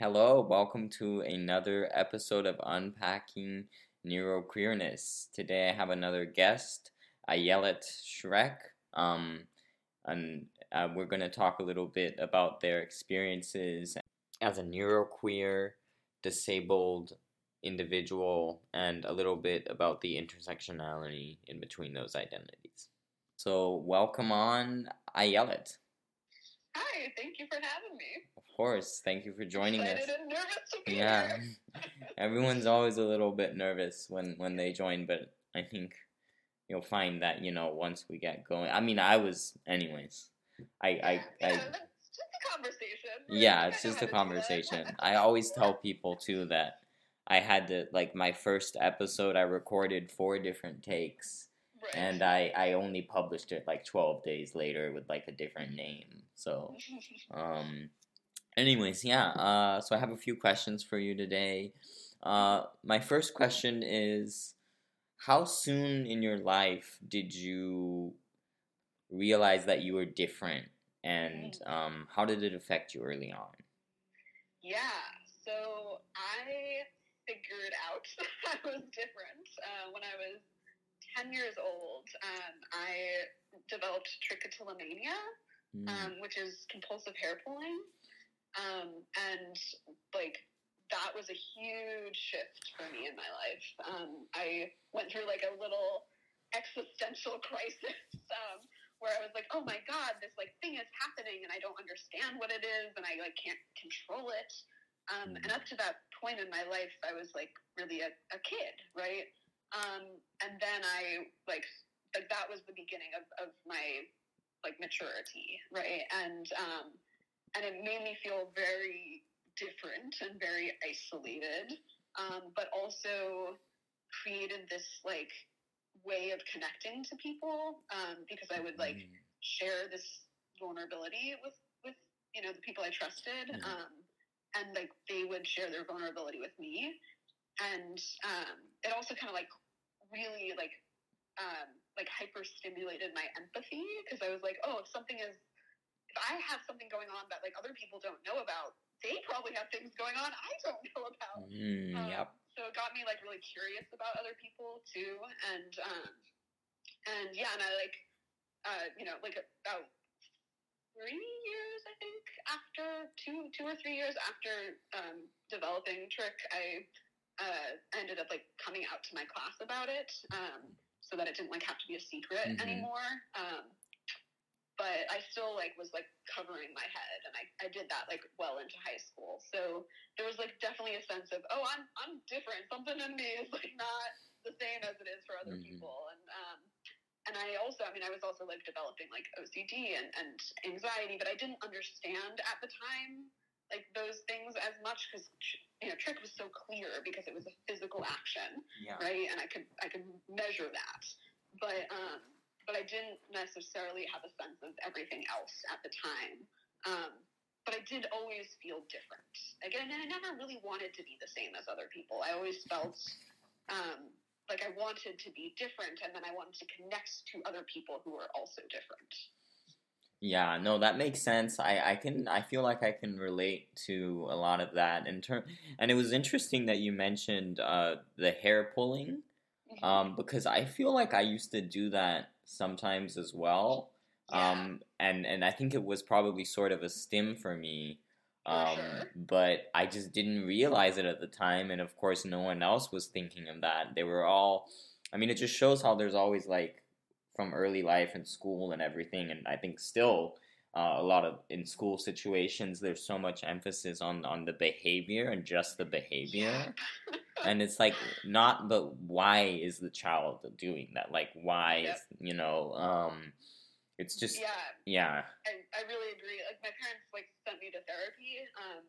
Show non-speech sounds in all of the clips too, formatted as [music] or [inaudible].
Hello, welcome to another episode of Unpacking Neuroqueerness. Today I have another guest, Ayelet Schrek. Um, and uh, we're going to talk a little bit about their experiences as a neuroqueer, disabled individual, and a little bit about the intersectionality in between those identities. So, welcome on, Ayelet. Hi, thank you for having me. Of course, thank you for joining us. and nervous to be Yeah, [laughs] everyone's always a little bit nervous when when they join, but I think you'll find that you know once we get going. I mean, I was, anyways. I I, yeah, I yeah, just a conversation. yeah, it's just a know how to do it. conversation. [laughs] I always tell people too that I had to like my first episode. I recorded four different takes, Right. and I I only published it like twelve days later with like a different name. So [laughs] um, anyways, yeah. Uh, so I have a few questions for you today. Uh, my first question is, how soon in your life did you realize that you were different, and um, how did it affect you early on? yeah, so I figured out [laughs] I was different uh, when I was 10 years old. Um, I developed trichotillomania, Mm, um, which is compulsive hair pulling. Um, and like that was a huge shift for me in my life. Um, I went through like a little existential [laughs] crisis um, where I was like, oh my god, this like thing is happening and I don't understand what it is and I like can't control it. Um, and up to that point in my life, I was like really a, a kid, right? Um, and then I like like that was the beginning of, of my like maturity, right? And um, and it made me feel very different and very isolated, um, but also created this like way of connecting to people um, because I would like mm, share this vulnerability with with you know the people I trusted, um, and like they would share their vulnerability with me, and um, it also kind of like really like um, like hyper stimulated my empathy because I was like, oh, if something is I have something going on that like other people don't know about, they probably have things going on I don't know about. mm, Um, yep. So it got me like really curious about other people too, and um, and yeah, and I like uh, you know like about three years I think after two two or three years after um, developing Trich, I uh, ended up like coming out to my class about it, um, so that it didn't like have to be a secret Mhm. anymore. Um, but I still like was like covering my head, and I, I did that like well into high school. So there was like definitely a sense of oh I'm I'm different. Something in me is like not the same as it is for other Mhm. people, and um, and I also I mean I was also like developing like OCD and and anxiety, but I didn't understand at the time like those things as much because you know trich was so clear because it was a physical action Yeah. right? And I could I could measure that, but um, but I didn't necessarily have a sense of everything else at the time. Um, but I did always feel different. Again, and I never really wanted to be the same as other people. I always felt um, like I wanted to be different, and then I wanted to connect to other people who were also different. Yeah, no, that makes sense. I, I can I feel like I can relate to a lot of that in term and it was interesting that you mentioned uh the hair pulling Mm-hmm. um because I feel like I used to do that sometimes as well. Yeah. Um and and I think it was probably sort of a stim for me. Um sure. but I just didn't realize it at the time and of course no one else was thinking of that. They were all I mean it just shows how there's always like from early life and school and everything and i think still uh, a lot of in school situations there's so much emphasis on on the behavior and just the behavior [laughs] and it's like not but why is the child doing that like why Yep. is you know um it's just yeah, yeah I, I really agree. Like my parents like sent me to therapy, um,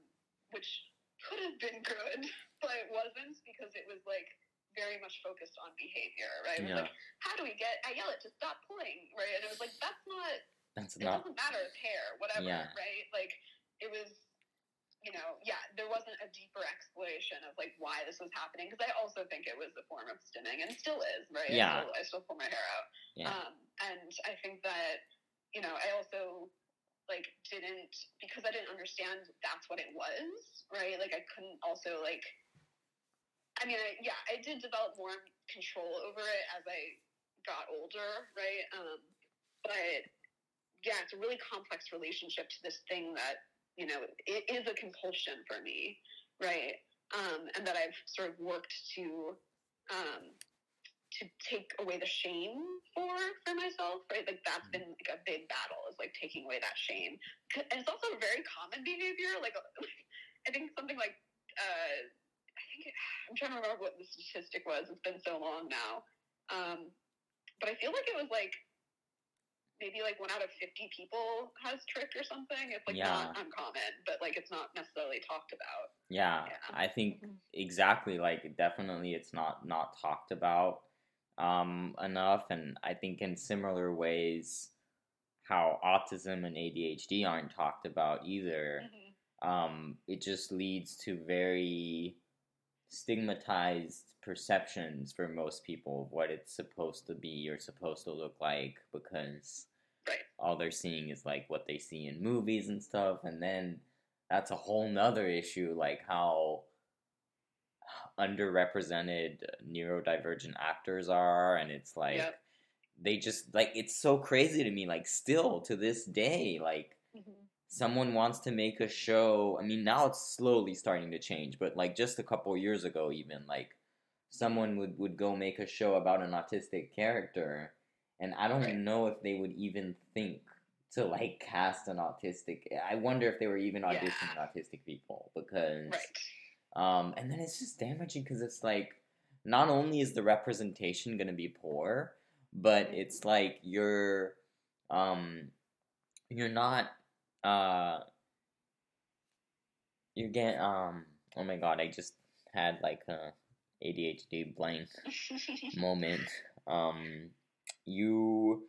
which could have been good, [laughs] but it wasn't because it was like very much focused on behavior, right? It was Yeah. like, how do we get Ayelet to stop pulling, right? And it was like that's not that's it not doesn't matter, it's hair, whatever, Yeah. right? Like it was you know, yeah, there wasn't a deeper explanation of like why this was happening because I also think it was a form of stimming and still is, right? Yeah. I still, I still pull my hair out. Yeah. Um, and I think that, you know, I also like didn't because I didn't understand that's what it was, right? Like I couldn't also like I mean, I, yeah, I did develop more control over it as I got older, right? Um, but yeah, it's a really complex relationship to this thing that you know it is a compulsion for me, right? Um, and that I've sort of worked to um, to take away the shame for for myself, right? Like that's been like a big battle is like taking away that shame, and it's also a very common behavior. Like, [laughs] I think something like uh, I think it, [sighs] I'm trying to remember what the statistic was. It's been so long now, um, but I feel like it was like maybe like one out of 50 people has trich or something. It's like Yeah. not uncommon, but like it's not necessarily talked about. Yeah, Yeah. I think Mhm. exactly like definitely it's not not talked about um enough and I think in similar ways how autism and ADHD aren't talked about either. Mhm. Um it just leads to very stigmatized perceptions for most people of what it's supposed to be or supposed to look like because Right. all they're seeing is like what they see in movies and stuff and then that's a whole nother issue like how underrepresented neurodivergent actors are and it's like Yep. they just like it's so crazy to me like still to this day like. Someone wants to make a show i mean now it's slowly starting to change but like just a couple years ago even like someone would would go make a show about an autistic character and i don't Right. know if they would even think to like cast an autistic i wonder if they were even Yeah. auditioning autistic people because Right. um, and then it's just damaging because it's like not only is the representation going to be poor, but it's like you're um, you're not uh, you get um. Oh my god! I just had like a ADHD blank [laughs] moment. Um, you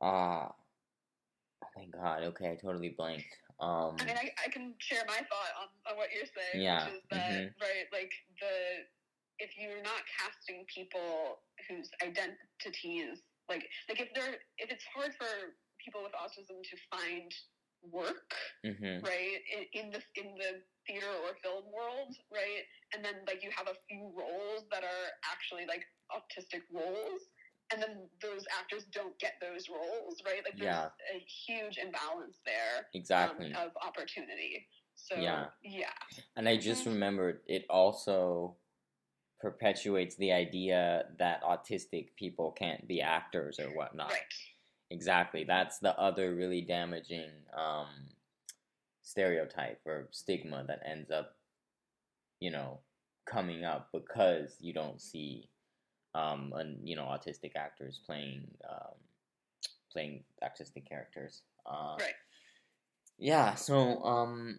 uh oh my god. Okay, I totally blanked. Um, I mean, I, I can share my thought on, on what you're saying, Yeah, which is that, mhm. right, like, the, if you're not casting people whose identities, like, like if they're, if it's hard for people with autism to find work, mhm. right, in, in the, in the theater or film world, right, and then, like, you have a few roles that are actually, like, autistic roles, and then those actors don't get those roles, right? Like, there's Yeah. a huge imbalance there Exactly. um, of opportunity. So Yeah. yeah, And I just Mhm. remembered it also perpetuates the idea that autistic people can't be actors or whatnot. right. Exactly. That's the other really damaging um, stereotype or stigma that ends up, you know, coming up because you don't see, um, an, you know, autistic actors playing, um, playing autistic characters. Uh, Right. Yeah. So, um,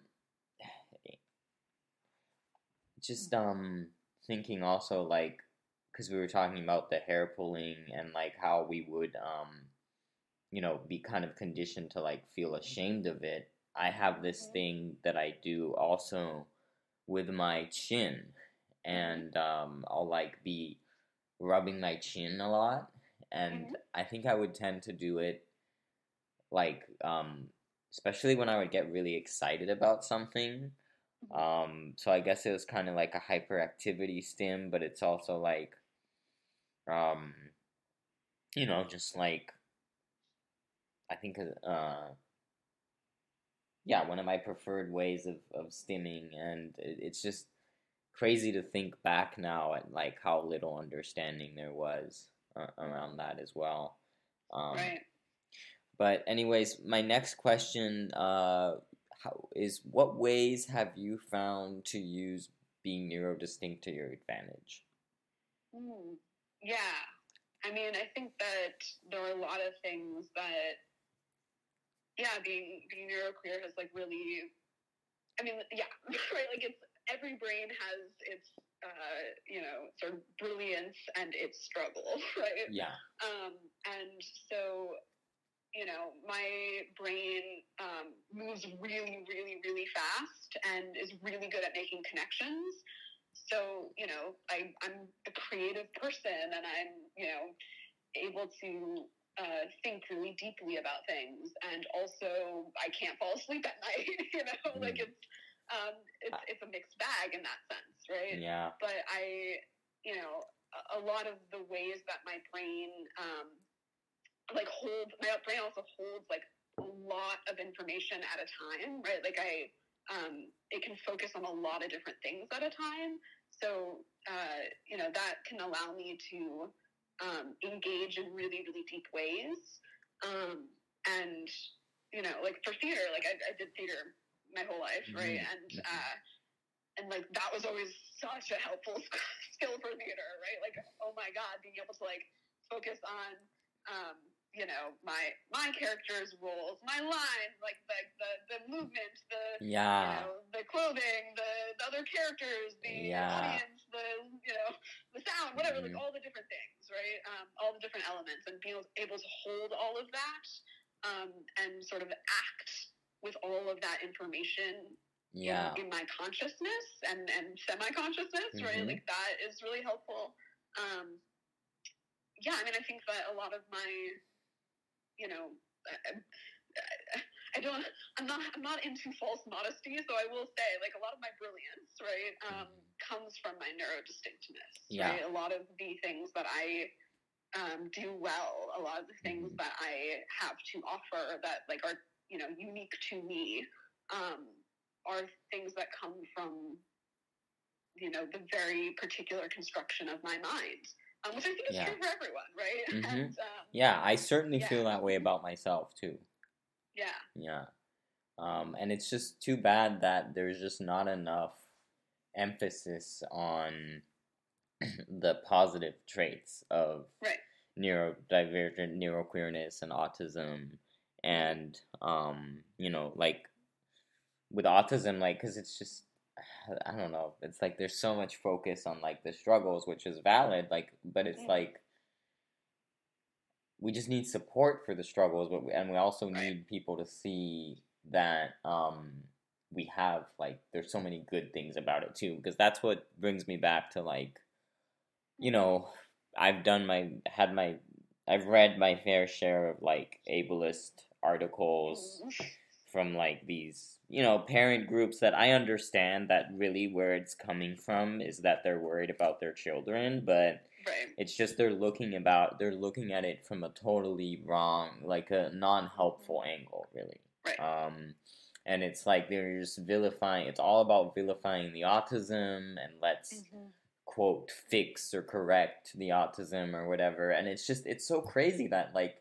just um thinking also like because we were talking about the hair pulling and like how we would um you know be kind of conditioned to like feel ashamed of it i have this thing that i do also with my chin. And um i'll like be rubbing my chin a lot and Mhm. i think i would tend to do it like um especially when i would get really excited about something. Mhm. um, so I guess it was kind of like a hyperactivity stim, but it's also like, um, you know, just like, I think, uh, yeah, one of my preferred ways of, of stimming, and it's just crazy to think back now at like how little understanding there was uh, around that as well. Um, right. but anyways, my next question uh, how, is what ways have you found to use being neurodistinct to your advantage? Mm. Yeah. I mean, I think that there are a lot of things that, yeah, being being neuroqueer has like really. I mean, yeah, [laughs] right. Like it's every brain has its, uh, you know, sort of brilliance and its struggle, [laughs] right? Yeah. Um, and so, you know, my brain um, moves really, really, really fast and is really good at making connections. So, you know, I, I'm a creative person and I'm, you know, able to uh, think really deeply about things, and also I can't fall asleep at night. [laughs] you know, mm. like it's um, it's it's a mixed bag in that sense, right? Yeah. But I, you know, a, lot of the ways that my brain um, like holds my brain also holds like a lot of information at a time, right? Like I, um, it can focus on a lot of different things at a time. So, uh, you know, that can allow me to um, engage in really, really deep ways. Um, and, you know, like for theater, like I, I did theater my whole life, mm-hmm. right? And, mm-hmm. uh, and like that was always such a helpful [laughs] skill for theater, right? Like, oh my God, being able to like focus on, um, you know my my character's roles, my lines, like the the, the movement, the yeah, you know, the clothing, the, the other characters, the yeah. audience, the you know the sound, whatever, mm-hmm. like all the different things, right? Um, all the different elements, and being able to hold all of that um, and sort of act with all of that information yeah. in, in my consciousness and, and semi consciousness, mm-hmm. right? Like that is really helpful. Um, yeah, I mean, I think that a lot of my you know, I, I, don't, I'm not, I'm not into false modesty, so I will say, like, a lot of my brilliance, right, um, comes from my neurodistinctness. Yeah. Right? A lot of the things that I um, do well, a lot of the things mm-hmm. that I have to offer that, like, are, you know, unique to me, um, are things that come from, you know, the very particular construction of my mind um, which I think is yeah. true for everyone, right? [laughs] Mm-hmm. And, um, yeah, I certainly yeah. feel that way about myself too. Yeah. Yeah. Um, and it's just too bad that there's just not enough emphasis on [clears throat] the positive traits of right. neurodivergent neuroqueerness and autism and um, you know like with autism like because it's just [sighs] I don't know. It's like there's so much focus on like the struggles, which is valid. Like, but it's like we just need support for the struggles, but we, and we also need people to see that um, we have like there's so many good things about it too. Because that's what brings me back to like, you mm-hmm. know, I've done my had my I've read my fair share of like ableist articles. Mm-hmm from like these you know parent groups that I understand that really where it's coming from is that they're worried about their children, but right. it's just they're looking about they're looking at it from a totally wrong, like a non-helpful angle, really. Right. Um, and it's like they're just vilifying. It's all about vilifying the autism and let's. Mm-hmm. quote fix or correct the autism or whatever and it's just it's so crazy that like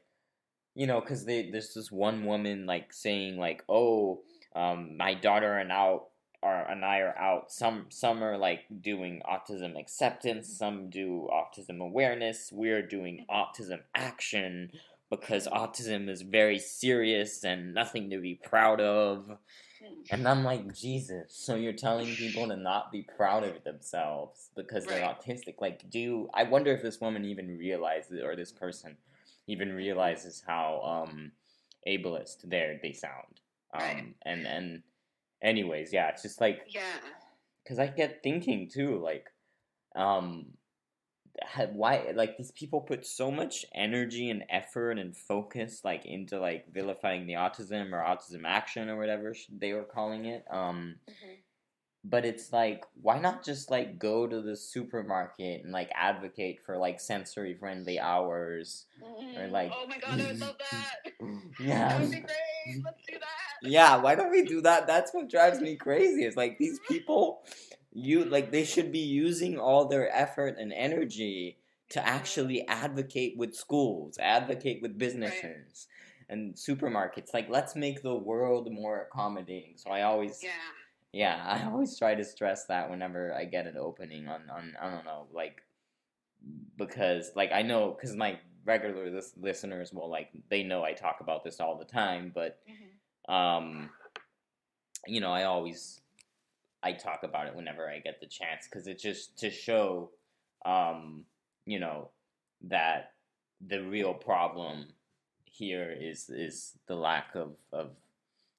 you know, because there's this one woman like saying like, "Oh, um, my daughter and out are and I are out. Some some are like doing autism acceptance, some do autism awareness. We're doing autism action because autism is very serious and nothing to be proud of." And I'm like, Jesus, so you're telling people to not be proud of themselves because they're right. autistic? Like, do I wonder if this woman even realizes, or this person even realizes how um, ableist there they sound. Um, right. [laughs] And and anyways, yeah, it's just like yeah, because I get thinking too, like, um, why like these people put so much energy and effort and focus like into like vilifying the autism or autism action or whatever they were calling it. Um, mm-hmm. but it's like why not just like go to the supermarket and like advocate for like sensory friendly hours mm-hmm. or like oh my god i would love that. [laughs] Yeah. That would be great. Let's do that. Yeah why don't we do that? That's what drives me [laughs] crazy it's like these people you like they should be using all their effort and energy to actually advocate with schools advocate with businesses right. and supermarkets like let's make the world more accommodating so i always yeah yeah, I always try to stress that whenever I get an opening on on I don't know like because like I know because my regular lis- listeners will like they know I talk about this all the time, but mm-hmm. um, you know I always I talk about it whenever I get the chance because it's just to show um, you know that the real problem here is is the lack of of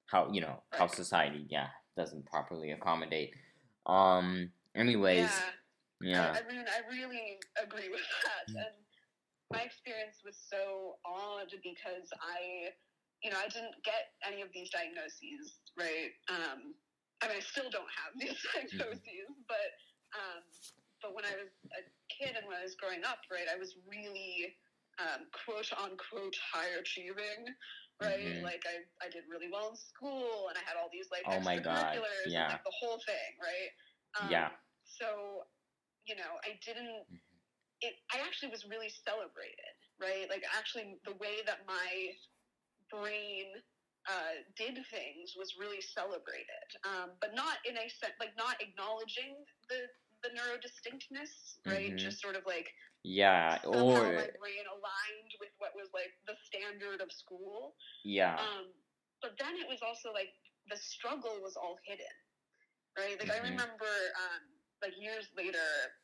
how you know how society yeah doesn't properly accommodate. Um. Anyways. Yeah. yeah. I, I, mean, I really agree with that, and my experience was so odd because I, you know, I didn't get any of these diagnoses, right? Um, I mean, I still don't have [laughs] these diagnoses, but um, but when I was a kid and when I was growing up, right, I was really um, quote unquote high achieving, right? Mhm. Like I, I did really well in school and I had all these like Oh my God, yeah. and like the whole thing, right? Um, Yeah. So, you know, I didn't. Mhm. It. I actually was really celebrated, right? Like actually, the way that my brain uh, did things was really celebrated, um, but not in a sense, like not acknowledging the the neurodistinctness, right? Mhm. Just sort of like Yeah, or my brain aligned with what was like the standard of school. yeah, Um, but then it was also like the struggle was all hidden, right? Like I Mhm. remember, um, like years later,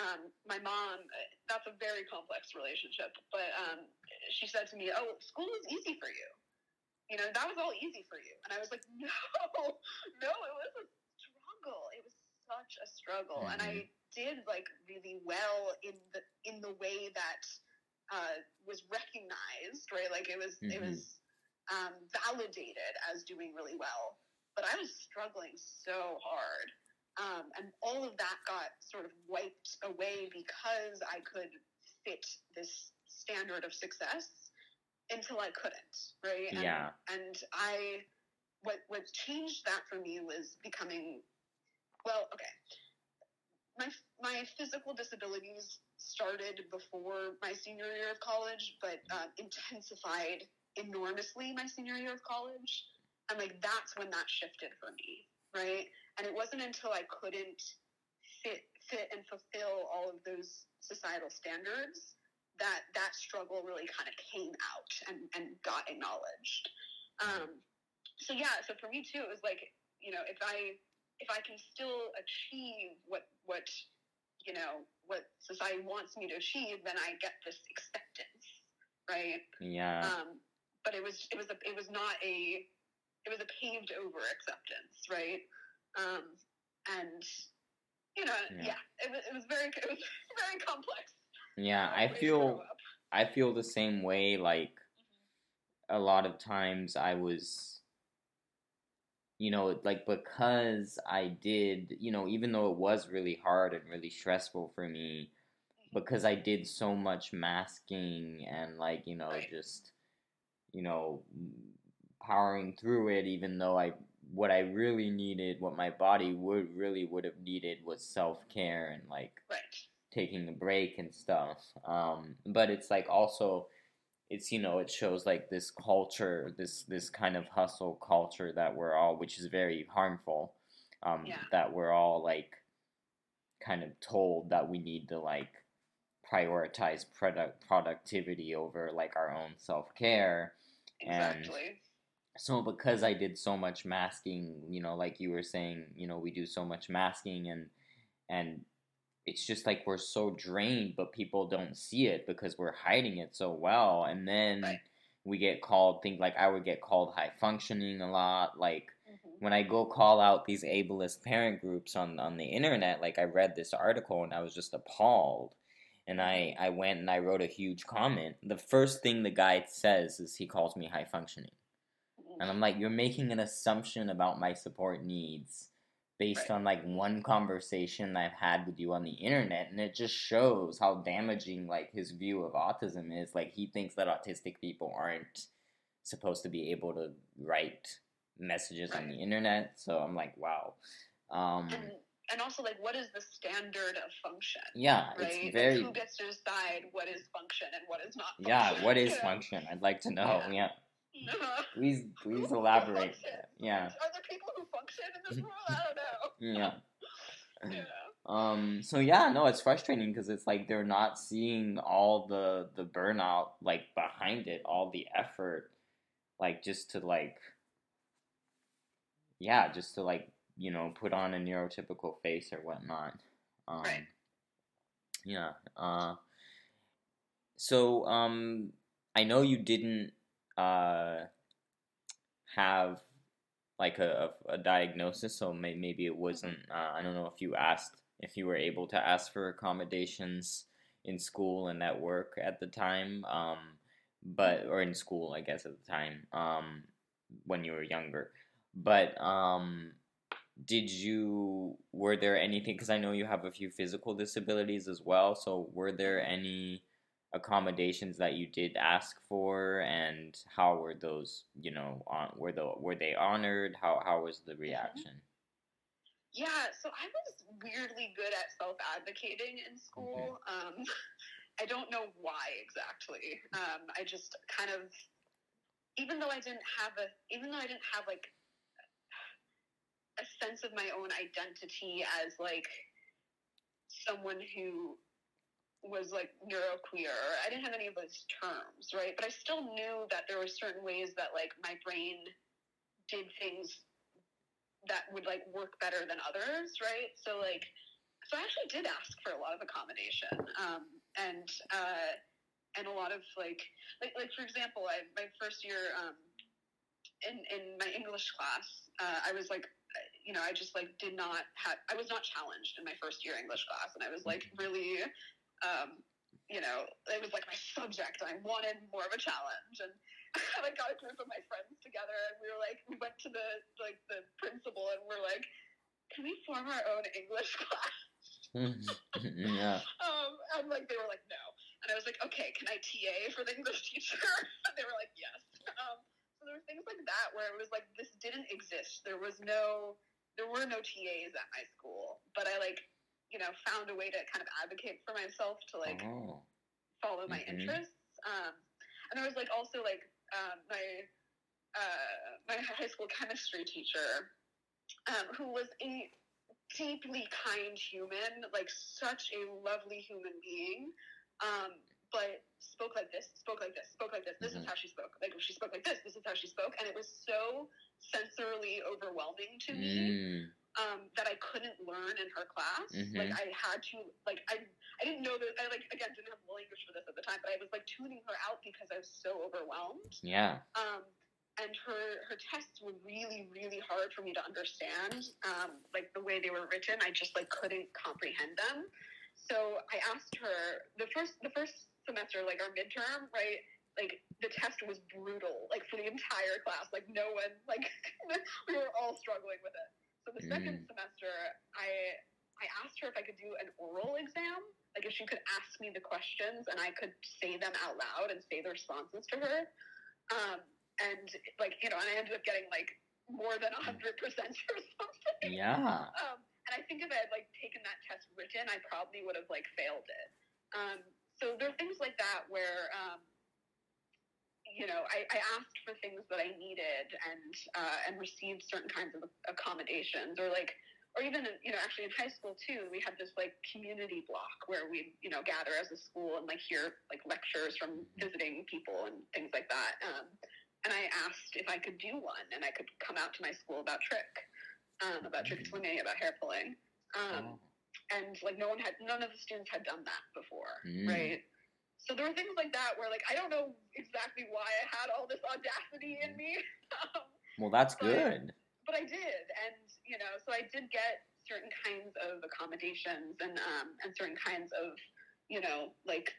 um, my mom. uh, That's a very complex relationship, but um, she said to me, "Oh, school is easy for you. You know, that was all easy for you." And I was like, [laughs] "No, no, it was a struggle. It was such a struggle, and I did like really well in the in the way that uh, was recognized, right? Like it was it Mhm. was um, validated as doing really well, but I was struggling so hard, um, and all of that got sort of wiped away because I could fit this standard of success until I couldn't, right? And, Yeah. and I what what changed that for me was becoming well, okay. My my physical disabilities started before my senior year of college, but uh, intensified enormously my senior year of college, and like that's when that shifted for me, right? And it wasn't until I couldn't fit fit and fulfill all of those societal standards that that struggle really kind of came out and, and got acknowledged. Um, so yeah, so for me too, it was like you know if I if I can still achieve what what you know what society wants me to achieve, then I get this acceptance, right? yeah, Um, but it was it was a, it was not a it was a paved over acceptance, right? Um, and you know, Yeah. yeah, it was it was very [laughs] it was very complex. Yeah. I feel. I feel the same way. Like a lot of times, I was, you know, like because I did, you know, even though it was really hard and really stressful for me, because I did so much masking and like you know Right. just you know powering through it even though I what I really needed what my body would really would have needed was self-care and like right. Taking a break and stuff um but it's like also it's you know it shows like this culture this this kind of hustle culture that we're all which is very harmful um Yeah. that we're all like kind of told that we need to like prioritize product productivity over like our own self-care And- so because I did so much masking, you know, like you were saying, you know, we do so much masking and and it's just like we're so drained, but people don't see it because we're hiding it so well. And then Right. we get called think like I would get called high functioning a lot. Like Mhm. when I go call out these ableist parent groups on on the internet, like I read this article and I was just appalled. And I, I went and I wrote a huge comment. The first thing the guy says is he calls me high functioning. And I'm like, you're making an assumption about my support needs based Right. on like one conversation I've had with you on the internet. And it just shows how damaging like his view of autism is. Like he thinks that autistic people aren't supposed to be able to write messages on the internet. So I'm like, wow. Um, and and also like what is the standard of function? yeah, Right. it's Like, very, who gets to decide what is function and what is not? yeah, what is [laughs] function? I'd like to know. Yeah. Yeah. Uh-huh. [laughs] Please, please elaborate. Yeah. Are there people who function in this [laughs] world? I don't know. Yeah. [laughs] Yeah. Um. So yeah, no, it's frustrating because it's like they're not seeing all the the burnout like behind it, all the effort, like just to like, yeah, just to like you know put on a neurotypical face or whatnot. Um, Right. Yeah. Uh. So um, I know you didn't uh have like a, a, diagnosis, so may, maybe it wasn't. Uh, I don't know if you asked if you were able to ask for accommodations in school and at work at the time. Um, but or in school, I guess at the time. Um, when you were younger, but um, did you were there anything? Because I know you have a few physical disabilities as well. So were there any accommodations that you did ask for, and how were those? You know, on were the were they honored? How how was the reaction? Yeah, so I was weirdly good at self advocating in school. Um, [laughs] I don't know why exactly. Um, I just kind of, even though I didn't have a, even though I didn't have like a sense of my own identity as like someone who was like neuroqueer. I didn't have any of those terms, right? But I still knew that there were certain ways that like my brain did things that would like work better than others, right? So like, so I actually did ask for a lot of accommodation, um, and uh, and a lot of like, like like for example, I my first year um, in in my English class, uh, I was like, you know, I just like did not have, I was not challenged in my first year English class, and I was like really. Um, you know, it was like my subject. I wanted more of a challenge, and [laughs] I got a group of my friends together, and we were like, we went to the like the principal, and we're like, can we form our own English [laughs] class? [laughs] yeah. Um, and like they were like, no, and I was like, okay, can I TA for the English teacher? and they were like, yes. Um, so there were things like that where it was like this didn't exist. There was no, there were no TAs at my school, but I like you know, found a way to kind of advocate for myself to like oh. follow my Mhm. interests. Um, and there was like also like um, my uh, my high school chemistry teacher, um, who was a deeply kind human, like such a lovely human being. Um, but spoke like this, spoke like this, spoke like this. This is Mhm. how she spoke. Like she spoke like this. This is how she spoke, and it was so sensorily overwhelming to me Mm. Um, that I couldn't learn in her class. Mhm. Like I had to, like I, I didn't know that. I like again didn't have the language for this at the time, but I was like tuning her out because I was so overwhelmed. Yeah. Um, and her her tests were really really hard for me to understand. Um, like the way they were written, I just like couldn't comprehend them. So I asked her the first the first semester, like our midterm, right? Like the test was brutal, like for the entire class. Like no one, like [laughs] we were all struggling with it. So the second semester, I I asked her if I could do an oral exam, like if she could ask me the questions and I could say them out loud and say the responses to her. Um, and like you know, and I ended up getting like more than hundred percent [laughs] or something. Yeah. Um, and I think if I had like taken that test written, I probably would have like failed it. Um, so there are things like that where, um, you know, I, I asked for things that I needed and uh, and received certain kinds of accommodations, or like, or even you know, actually in high school too, we had this like community block where we you know gather as a school and like hear like lectures from visiting people and things like that. Um, and I asked if I could do one, and I could come out to my school about trich um, about trich swimming, about hair pulling. Um, Oh. And like no one had, none of the students had done that before, Mm. right? So there were things like that where like I don't know exactly why I had all this audacity in me, [laughs] um, Well, that's but- good. but I did, and you know, so I did get certain kinds of accommodations and um, and certain kinds of you know like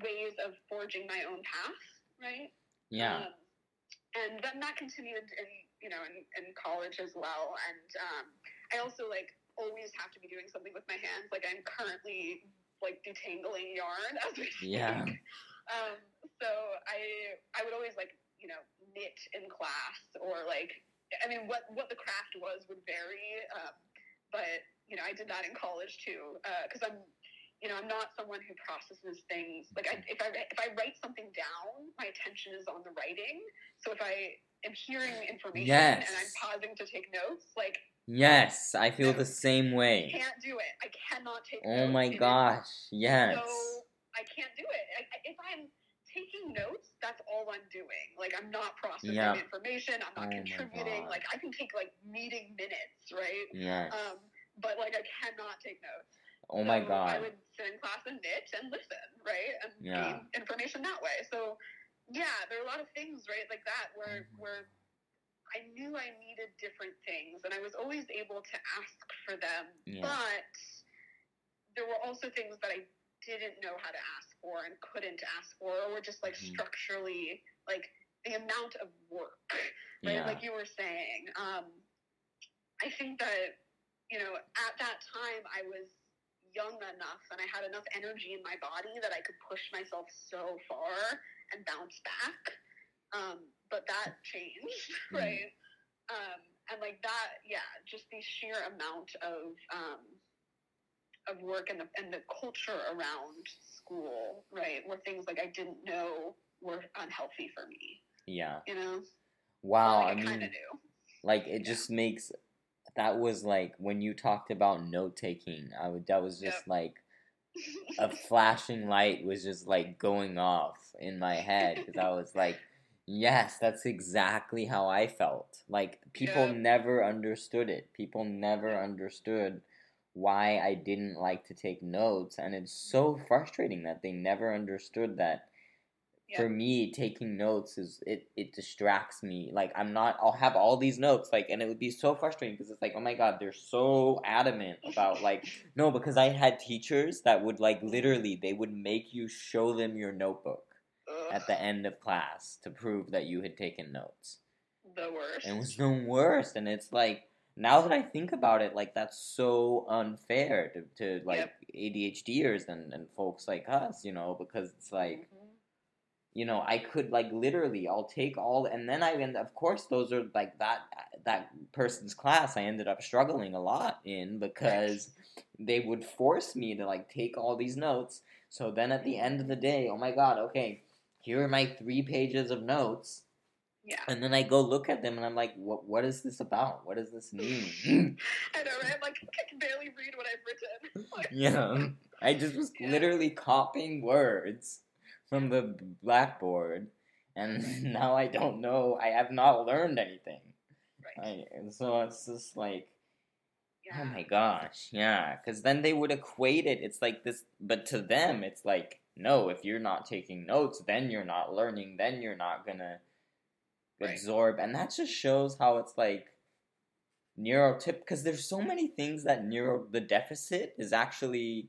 ways of forging my own path, right? Yeah. Um, and then that continued in you know in, in college as well. And um, I also like always have to be doing something with my hands. Like I'm currently like detangling yarn [laughs] as we speak. Yeah. Um, so I I would always like you know knit in class or like I mean what what the craft was would vary. Um, but you know I did that in college too because I'm you know, I'm not someone who processes things. Like, I, if I if I write something down, my attention is on the writing. So if I am hearing information Yes. and I'm pausing to take notes, like, Yes, I feel the same way. I can't do it. I cannot take. Oh my gosh. Yes. So I can't do it. I, if I'm taking notes, that's all I'm doing. Like I'm not processing Yeah. information. I'm Oh not my contributing. Like I can take like meeting minutes, right? Yes. Um, but like I cannot take notes. Oh my So I would sit in class and knit and listen, right, and Yeah. gain information that way. So, yeah, there are a lot of things, right, like that, where Mhm. where I knew I needed different things, and I was always able to ask for them. Yeah. But there were also things that I didn't know how to ask for and couldn't ask for, or were just like Mhm. structurally like the amount of work, [laughs] right? Yeah. Like you were saying. Um, I think that you know at that time I was young enough and I had enough energy in my body that I could push myself so far and bounce back. Um, but that changed, Mhm. [laughs] right? Um, and like that, yeah, just the sheer amount of um, of work and the and the culture around school, right, were things like I didn't know were unhealthy for me. yeah. You know, Wow. Or, I I mean, like it just makes that was like when you talked about note taking. I would that was just Yep. like [laughs] a flashing light was just like going off in my head because I was like, yes, that's exactly how I felt. Like people Yeah. never understood it. People never understood why I didn't like to take notes, and it's so frustrating that they never understood that. For me, taking notes is it, it distracts me. Like I'm not. I'll have all these notes, like, and it would be so frustrating because it's like, oh my god, they're so adamant about like [laughs] no, because I had teachers that would like literally they would make you show them your notebook at the end of class to prove that you had taken notes. the worst. It was the worst. And it's like now that I think about it, like that's so unfair to, to like Yep. ADHDers and, and folks like us, you know, because it's like Mhm. you know, I could like literally, I'll take all, and then I end. Of course, those are like that that person's class. I ended up struggling a lot in because [laughs] they would force me to like take all these notes. So then at the end of the day, oh my god, okay, here are my three pages of notes, Yeah. and then I go look at them and I'm like, what what is this about? What does this mean? [laughs] I know, right? Like I can barely read what I've written. [laughs] Like, yeah, I just was Yeah. literally copying words from the blackboard, and [laughs] now I don't know. I have not learned anything. Right. I, and so it's just like, oh Yeah. oh my gosh, yeah. Because then they would equate it. It's like this, but to them, it's like, no, if you're not taking notes, then you're not learning, then you're not gonna Right. absorb. And that just shows how it's like neurotip. Because there's so many things that neuro, the deficit is actually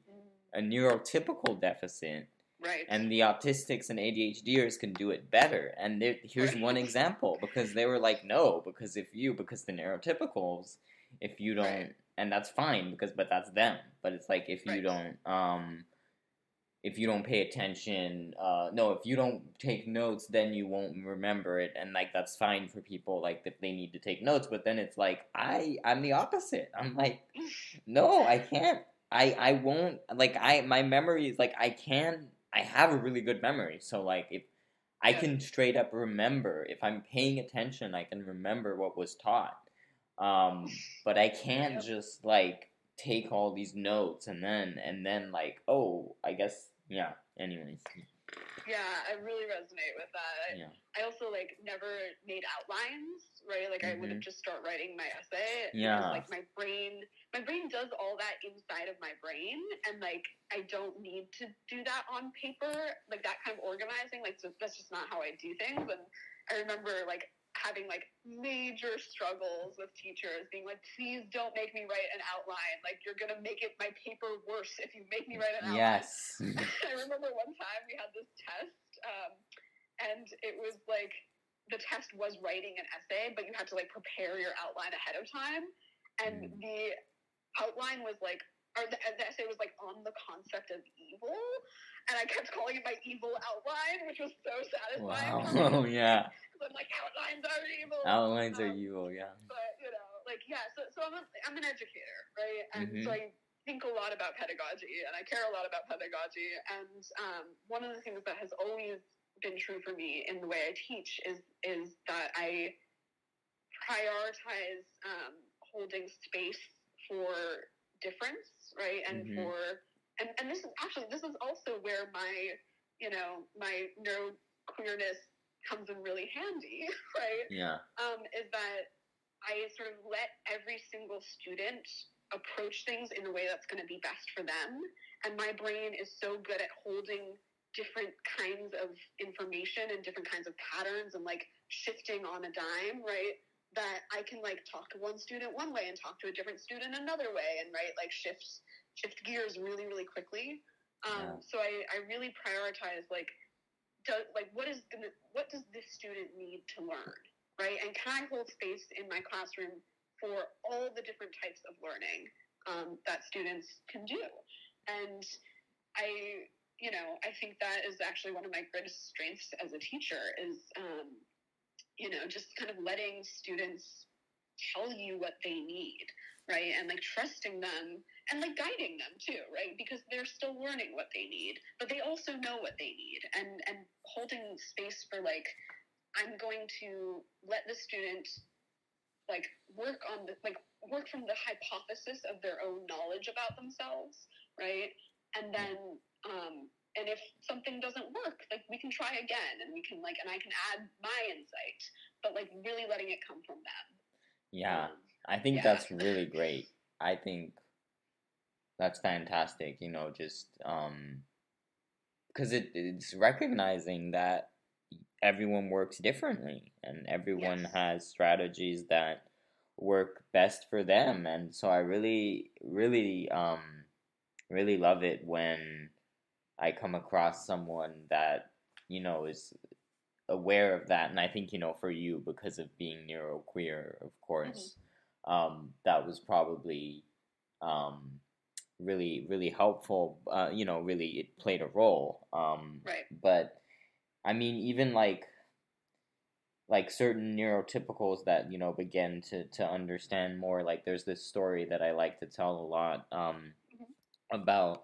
a neurotypical deficit Right. and the autistics and ADHDers can do it better. And there, here's Right. one example because they were like, no, because if you, because the neurotypicals, if you don't, Right. and that's fine because, but that's them. But it's like if you don't, um, if you don't pay attention, uh, no, if you don't take notes, then you won't remember it, and like that's fine for people like if they need to take notes. But then it's like I, I'm the opposite. I'm like, no, I can't. I I won't like I my memory is like I can I have a really good memory. So like if I can straight up remember if I'm paying attention, I can remember what was taught. Um, but I can't just like take all these notes and then and then like oh I guess yeah. Anyways, Yeah, I really resonate with that. I, yeah, I also like never made outlines, right? Like I would mm-hmm. just start writing my essay. Yeah. like my brain, my brain does all that inside of my brain, and like I don't need to do that on paper. Like that kind of organizing, like so that's just not how I do things. And I remember like having like major struggles with teachers being like, please don't make me write an outline. Like you're gonna make it my paper worse if you make me write an outline. yes, [laughs] I remember one time we had this test, um, and it was like the test was writing an essay, but you had to like prepare your outline ahead of time, and Mm. the outline was like, or the, the essay was like on the concept of evil, and I kept calling it my evil outline, which was so satisfying. wow, [laughs] yeah. 'cause I'm like outlines are evil. Outlines are Um, evil, yeah. but you know, like yeah. So, so I'm a, I'm an educator, right? And so Mhm. I think a lot about pedagogy, and I care a lot about pedagogy. And um, one of the things that has always been true for me in the way I teach is is that I prioritize um, holding space for difference, right? And Mhm. for and, and this is actually this is also where my you know my neuro queerness comes in really handy, [laughs] right? Yeah. um, is that I sort of let every single student approach things in a way that's going to be best for them. And my brain is so good at holding different kinds of information and different kinds of patterns and like shifting on a dime, right? That I can like talk to one student one way and talk to a different student another way and right like shift shift gears really really quickly. Um, yeah. So I, I really prioritize like, do, like what is gonna, what does this student need to learn, right? And can I hold space in my classroom for all the different types of learning um, that students can do? And I, you know, I think that is actually one of my greatest strengths as a teacher is, um, you know, just kind of letting students tell you what they need right? And like trusting them and like guiding them too, right? Because they're still learning what they need, but they also know what they need and and holding space for like I'm going to let the student like work on the like work from the hypothesis of their own knowledge about themselves, right? And then um and if something doesn't work, like we can try again and we can like and I can add my insight, but like really letting it come from them. Yeah. Um, I think yeah. that's really great. I think that's fantastic, you know, just um because it, it's recognizing that everyone works differently and everyone yes. has strategies that work best for them and so I really really um really love it when I come across someone that you know is aware of that and I think you know for you because of being neuroqueer of course mm-hmm um, that was probably um, really really helpful. Uh, you know, really it played a role. Um, right. But I mean, even like like certain neurotypicals that you know begin to to understand more. Like there's this story that I like to tell a lot um, mm-hmm. about.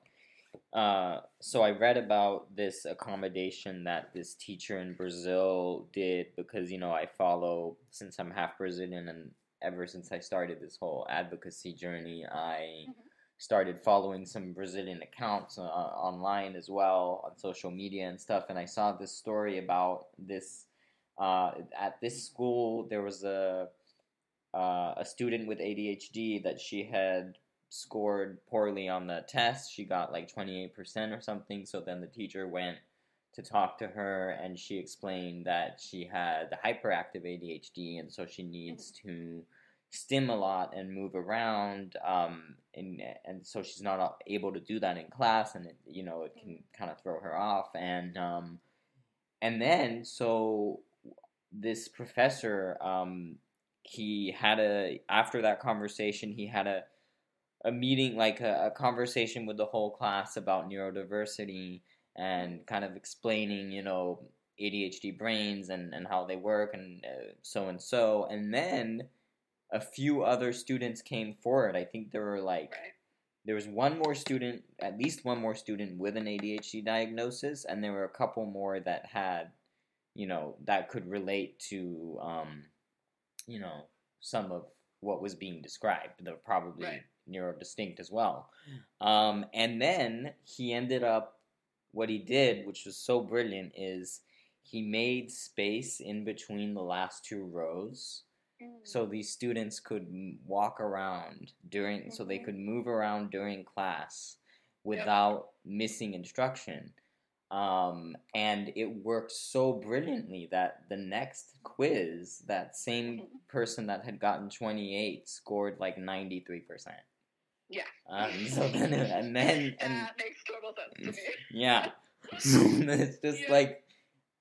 Uh, so I read about this accommodation that this teacher in Brazil did because you know I follow since I'm half Brazilian and ever since I started this whole advocacy journey. I mm-hmm. Started following some Brazilian accounts uh, online as well on social media and stuff, and I saw this story about this. Uh, at this school, there was a uh, a student with ADHD that she had scored poorly on the test. She got like 28% or something. So then the teacher went to talk to her and she explained that she had hyperactive ADHD and so she needs to stim a lot and move around um, and and so she's not able to do that in class and it, you know it can kind of throw her off and um, and then so this professor um, he had a after that conversation he had a a meeting like a, a conversation with the whole class about neurodiversity and kind of explaining, you know, ADHD brains and, and how they work and uh, so and so. And then a few other students came forward. I think there were like, there was one more student, at least one more student with an ADHD diagnosis, and there were a couple more that had, you know, that could relate to, um, you know, some of what was being described. They're probably right. neurodistinct as well. Um, and then he ended up what he did, which was so brilliant, is he made space in between the last two rows so mm. these students could walk around during mm-hmm. so they mm-hmm. could move around during class without yep. missing instruction um, and it worked so brilliantly that the next quiz that same mm-hmm. person that had gotten 28 scored like 93% yeah. Um, so then, [laughs] and then, [laughs] and that makes total sense to me. [laughs] Yeah. it's just yeah. like,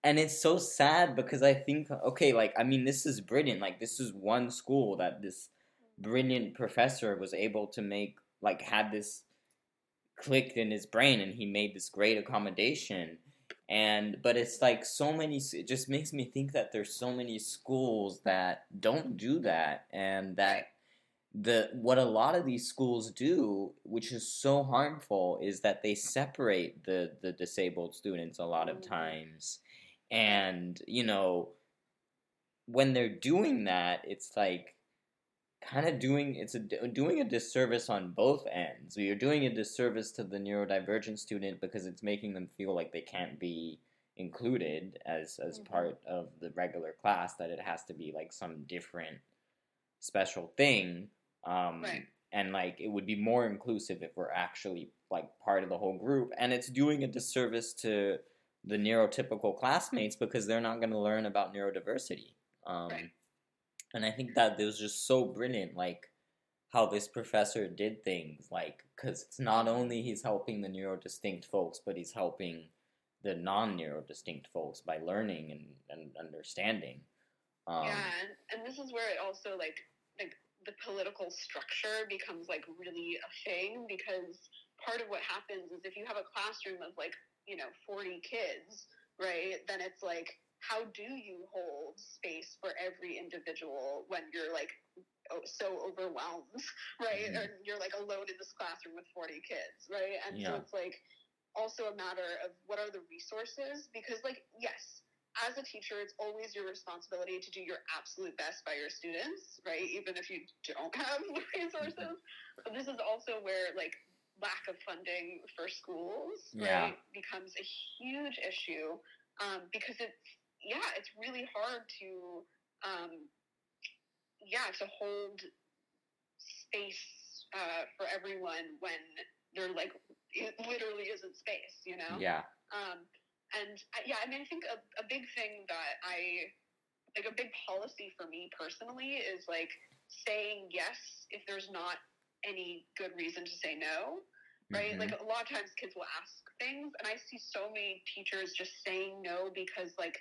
and it's so sad because I think, okay, like, I mean, this is brilliant. Like, this is one school that this brilliant professor was able to make, like, had this clicked in his brain and he made this great accommodation. And, but it's like so many, it just makes me think that there's so many schools that don't do that and that the what a lot of these schools do, which is so harmful, is that they separate the the disabled students a lot of mm-hmm. times, and you know when they're doing that, it's like kind of doing it's a, doing a disservice on both ends. So you're doing a disservice to the neurodivergent student because it's making them feel like they can't be included as as mm-hmm. part of the regular class that it has to be like some different special thing um, right. And like it would be more inclusive if we're actually like part of the whole group. And it's doing a disservice to the neurotypical classmates because they're not going to learn about neurodiversity. Um, right. And I think that it was just so brilliant, like how this professor did things like because it's not only he's helping the neurodistinct folks but he's helping the non-neurodistinct folks by learning and, and understanding um, yeah and, and this is where it also like like the political structure becomes like really a thing because part of what happens is if you have a classroom of like you know 40 kids right? Then it's like how do you hold space for every individual when you're like oh, so overwhelmed [laughs] right? Mm-hmm. and you're like alone in this classroom with 40 kids right? And yeah. so it's like also a matter of what are the resources? Because like yes as a teacher it's always your responsibility to do your absolute best by your students right? Even if you don't [laughs] have [laughs] resources. But this is also where like lack of funding for schools yeah. right becomes a huge issue um, because it's yeah it's really hard to um, yeah to hold space uh, for everyone when there like it literally isn't space you know yeah um, and uh, yeah i mean i think a, a big thing that i like a big policy for me personally is like saying yes if there's not any good reason to say no, right? Mm-hmm. Like a lot of times kids will ask things, and I see so many teachers just saying no because like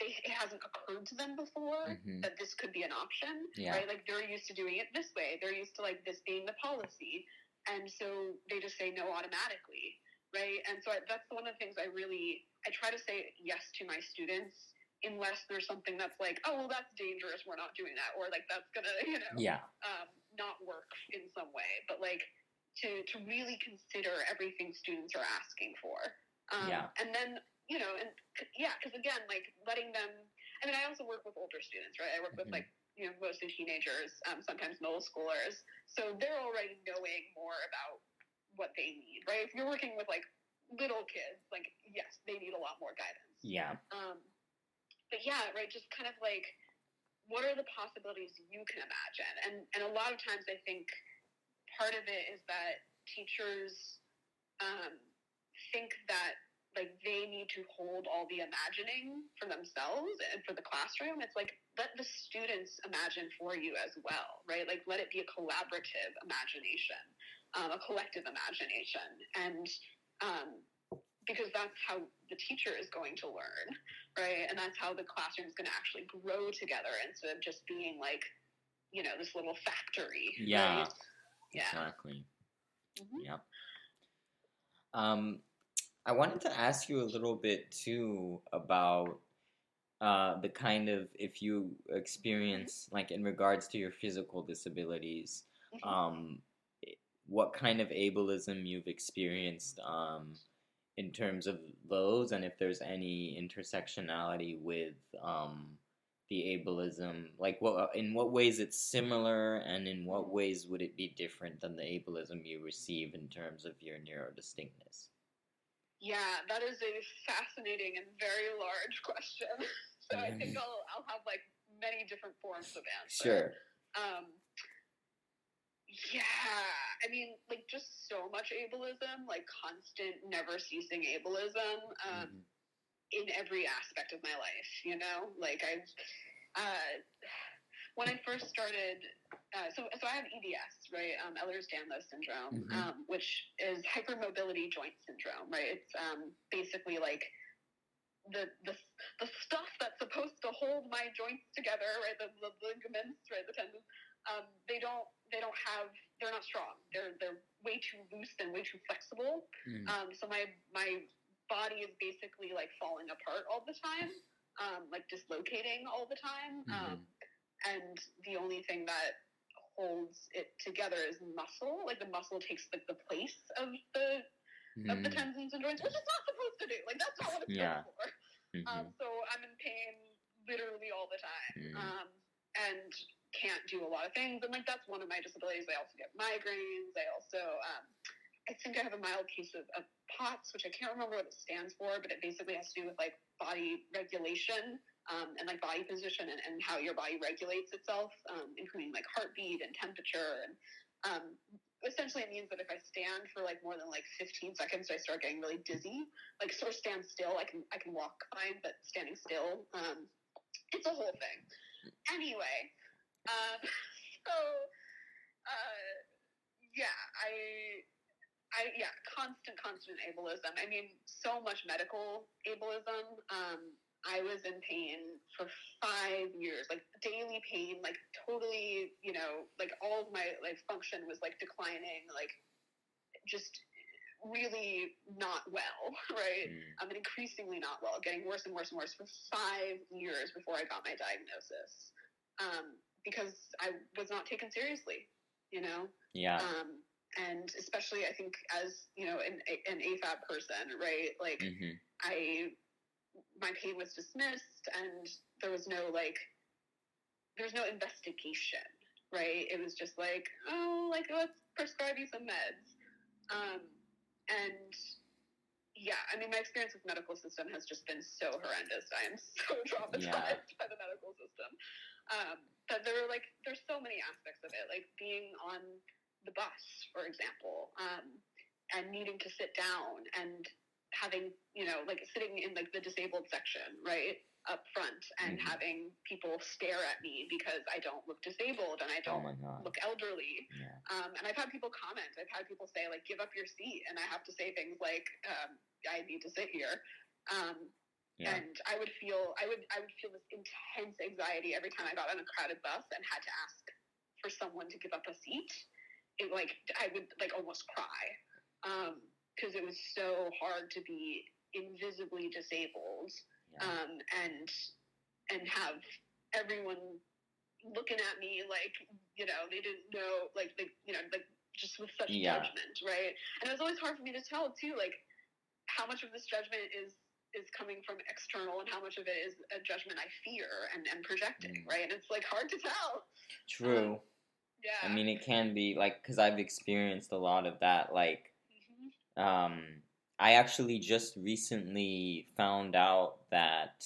they, it hasn't occurred to them before mm-hmm. that this could be an option, yeah. right? Like they're used to doing it this way. They're used to like this being the policy, and so they just say no automatically, right? And so I, that's one of the things I really I try to say yes to my students unless there's something that's like, oh, well, that's dangerous. We're not doing that, or like that's gonna, you know, yeah, um, not work in some way. But like to to really consider everything students are asking for. Um, yeah. And then you know, and yeah, because again, like letting them. I mean, I also work with older students, right? I work mm-hmm. with like you know mostly teenagers, um, sometimes middle schoolers. So they're already knowing more about what they need, right? If you're working with like little kids, like yes, they need a lot more guidance. Yeah. Um, but yeah, right, just kind of like what are the possibilities you can imagine? And and a lot of times I think part of it is that teachers um, think that like they need to hold all the imagining for themselves and for the classroom. It's like let the students imagine for you as well, right? Like let it be a collaborative imagination, um, a collective imagination, and um, because that's how the teacher is going to learn, right? And that's how the classroom is going to actually grow together instead of just being like, you know, this little factory. Yeah. Right? Yeah. Exactly. Mm-hmm. Yep. Um, I wanted to ask you a little bit too about uh, the kind of if you experience mm-hmm. like in regards to your physical disabilities, mm-hmm. um, what kind of ableism you've experienced um, in terms of those, and if there's any intersectionality with um, the ableism, like what in what ways it's similar, and in what ways would it be different than the ableism you receive in terms of your neurodistinctness? Yeah, that is a fascinating and very large question. [laughs] so I think I'll I'll have like many different forms of answer. Sure. Um, yeah, I mean, like just so much ableism, like constant, never ceasing ableism um, mm-hmm. in every aspect of my life. You know, like I've uh, when I first started. Uh, so, so I have EDS, right? Um, Ehlers-Danlos syndrome, mm-hmm. um, which is hypermobility joint syndrome, right? It's um, basically like the, the the stuff that's supposed to hold my joints together, right? The, the ligaments, right? The tendons. Um, they don't they don't have they're not strong. They're they're way too loose and way too flexible. Mm. Um, so my my body is basically like falling apart all the time, um, like dislocating all the time. Mm-hmm. Um, and the only thing that holds it together is muscle. Like the muscle takes like the place of the mm. of the mm. tendons and joints, which it's not supposed to do. Like that's not what it's yeah. for. Mm-hmm. Um, so I'm in pain literally all the time. Mm. Um, and can't do a lot of things. And like that's one of my disabilities. I also get migraines. I also um, I think I have a mild case of, of POTS, which I can't remember what it stands for, but it basically has to do with like body regulation um, and like body position and, and, how your body regulates itself, um, including like heartbeat and temperature. And um, essentially, it means that if I stand for like more than like 15 seconds, I start getting really dizzy. Like sort of stand still, I can I can walk fine, but standing still, um, it's a whole thing. Anyway, um, [laughs] so uh, yeah, I, I, yeah, constant, constant ableism. I mean, so much medical ableism. Um, I was in pain for five years, like daily pain, like totally, you know, like all of my like function was like declining, like just really not well, [laughs] right? Mm. I'm increasingly not well, getting worse and worse and worse for five years before I got my diagnosis, um, because I was not taken seriously, you know. Yeah. Um, and especially, I think as you know, an an AFAB person, right? Like hmm I, my pain was dismissed, and there was no like, there was no investigation, right? It was just like, oh, like let's prescribe you some meds, um, and yeah, I mean, my experience with medical system has just been so horrendous. I am so [laughs] traumatized by the medical system. Um, but there are like, there's so many aspects of it, like being on the bus, for example, um, and needing to sit down and having, you know, like sitting in like the disabled section, right? Up front and Mhm. having people stare at me because I don't look disabled and I Oh don't god. look elderly. Yeah. Um, and I've had people comment. I've had people say like, "Give up your seat," and I have to say things like, um, "I need to sit here." Um, Yeah. And I would feel, I would, I would feel this intense anxiety every time I got on a crowded bus and had to ask for someone to give up a seat. It like I would like almost cry because it was so hard to be invisibly disabled Yeah. um, and and have everyone looking at me like you know they didn't know like they you know like just with such Yeah. judgment right and it was always hard for me to tell too like how much of this judgment is is coming from external and how much of it is a judgment I fear and, and projecting Mm. right and it's like hard to tell True. yeah I mean, it can be like because I've experienced a lot of that. Like, Mhm. um, I actually just recently found out that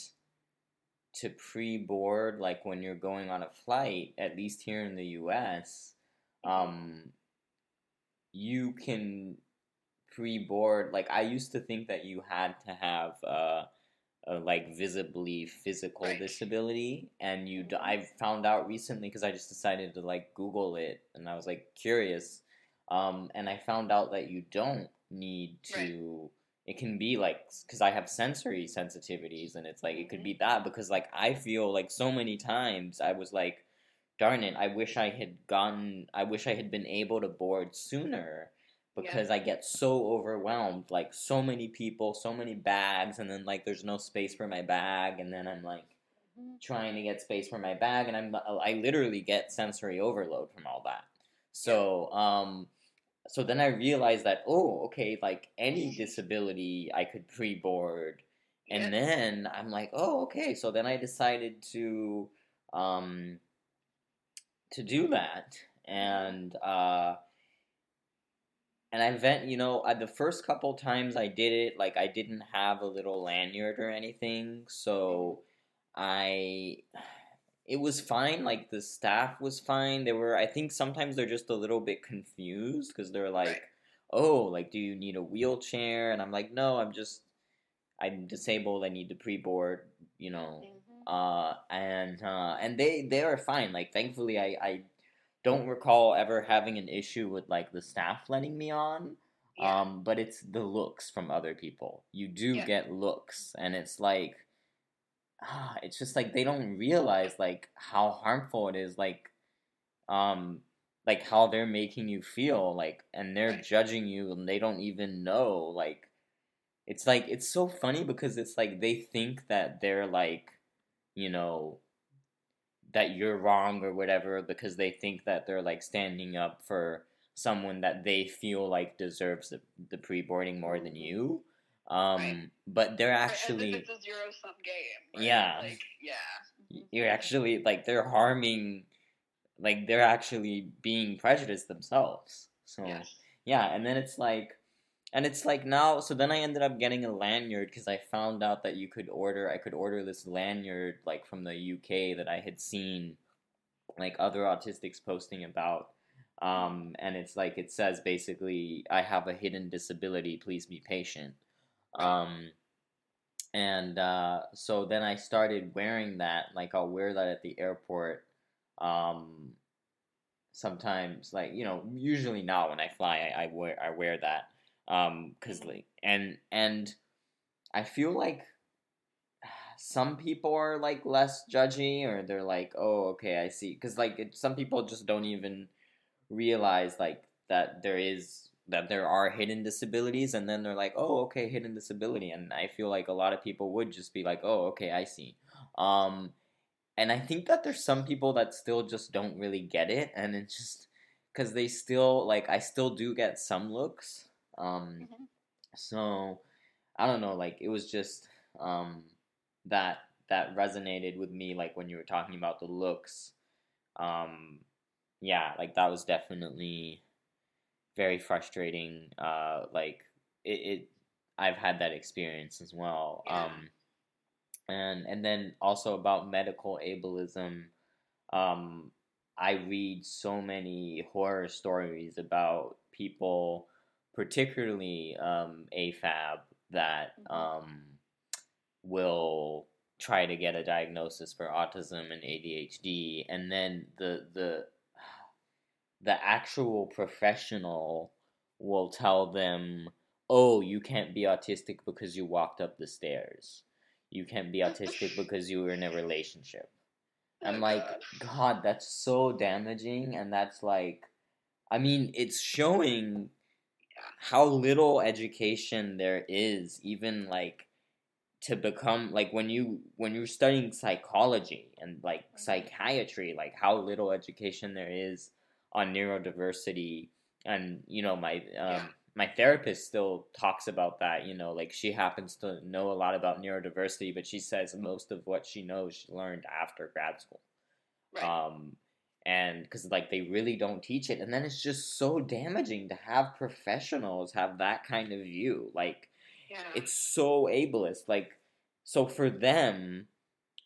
to pre-board, like when you're going on a flight, at least here in the U.S., um, you can pre-board. Like, I used to think that you had to have uh, a like visibly physical disability, and you. d-. I found out recently because I just decided to like Google it, and I was like curious, um, and I found out that you don't need to. It can be like because I have sensory sensitivities, and it's like it could be that because like I feel like so many times I was like, darn it, I wish I had gotten, I wish I had been able to board sooner because I get so overwhelmed, like so many people, so many bags, and then like there's no space for my bag, and then I'm like Mhm. trying to get space for my bag, and I'm I literally get sensory overload from all that. So um, so then I realized that oh okay, like any [laughs] disability I could pre-board, and Yeah. then I'm like oh okay, so then I decided to um to do that, and uh and I vent, you know, uh, the first couple times I did it, like I didn't have a little lanyard or anything, so I, it was fine. Like the staff was fine. They were, I think sometimes they're just a little bit confused because they're like, Right. oh, like do you need a wheelchair? And I'm like, no, I'm just, I'm disabled. I need to pre-board, you know, Mhm. uh, and uh, and they they are fine. Like thankfully, I I don't recall ever having an issue with like the staff letting me on. Yeah. Um, but it's the looks from other people. You do Yeah. get looks, and it's like, ah, it's just like they don't realize like how harmful it is. Like, um, like how they're making you feel. Like, and they're judging you, and they don't even know. Like, it's like it's so funny because it's like they think that they're like, you know, that you're wrong or whatever because they think that they're like standing up for someone that they feel like deserves the, the pre-boarding more than you um Right. but they're actually if it's a zero sum game. right? Yeah. Like, yeah. You're actually like they're harming like they're actually being prejudiced themselves so Yes. yeah and then it's like and it's like now so then i ended up getting a lanyard because i found out that you could order i could order this lanyard like from the uk that i had seen like other autistics posting about. Um and it's like it says basically i have a hidden disability please be patient. Um and uh so then i started wearing that like i'll wear that at the airport um sometimes like you know usually not when I fly I, I wear I wear that um because like and and I feel like some people are like less judgy or they're like oh okay I see because like it, some people just don't even realize like that there is that there are hidden disabilities and then they're like oh okay hidden disability and I feel like a lot of people would just be like oh okay I see um and I think that there's some people that still just don't really get it, and it's just because they still like I still do get some looks. Um, Mhm. so I don't know, like it was just um that that resonated with me, like when you were talking about the looks. Um, yeah, like that was definitely very frustrating. Uh, like it, it I've had that experience as well. Yeah. Um, and and then also about medical ableism um i read so many horror stories about people particularly um afab that Mhm. um will try to get a diagnosis for autism and ADHD and then the the [sighs] the actual professional will tell them oh you can't be autistic because you walked up the stairs. You can't be autistic [laughs] because you were in a relationship. I'm Oh, like god that's so damaging and that's like i mean it's showing how little education there is even like to become like when you when you're studying psychology and like Mhm. psychiatry like how little education there is on neurodiversity and you know my um Yeah. my therapist still talks about that you know like she happens to know a lot about neurodiversity but she says most of what she knows she learned after grad school Right. um and because like they really don't teach it and then it's just so damaging to have professionals have that kind of view like yeah. it's so ableist like so for them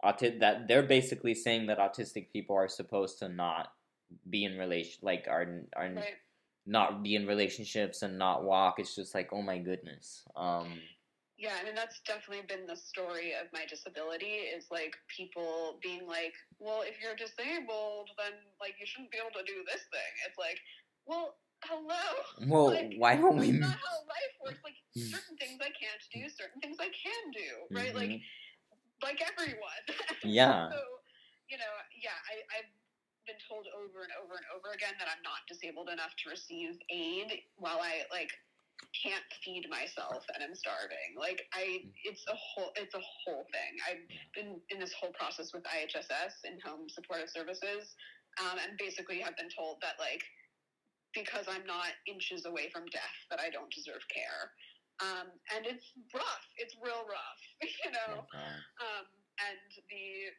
auti- that they're basically saying that autistic people are supposed to not be in relation like are are right. not be in relationships and not walk it's just like oh my goodness um Yeah, I mean that's definitely been the story of my disability is like people being like, well, if you're disabled, then like you shouldn't be able to do this thing. It's like, well, hello. well Like, why don't we That's not [laughs] how life works. Like certain things I can't do, certain things I can do, right? Like Mhm. like everyone. [laughs] Yeah. so, you know, yeah, I, I've been told over and over and over again that I'm not disabled enough to receive aid while I like can't feed myself and I'm starving. Like I it's a whole it's a whole thing. I've been in this whole process with IHSS In-Home Supportive Services, um, and basically have been told that like because I'm not inches away from death that I don't deserve care. Um, and it's rough. It's real rough, [laughs] you know Okay. um, and the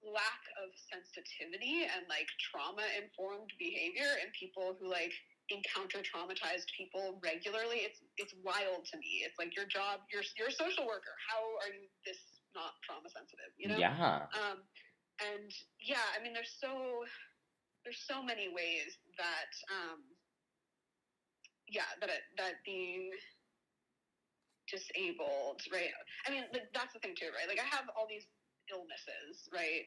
lack of sensitivity and like trauma informed behavior in people who like encounter traumatized people regularly it's it's wild to me it's like your job you're you're a social worker how are you this not trauma sensitive you know yeah um, and yeah, I mean, there's so there's so many ways that um, yeah that it, that being disabled, right? I mean, like, that's the thing too, right? Like, I have all these illnesses, right?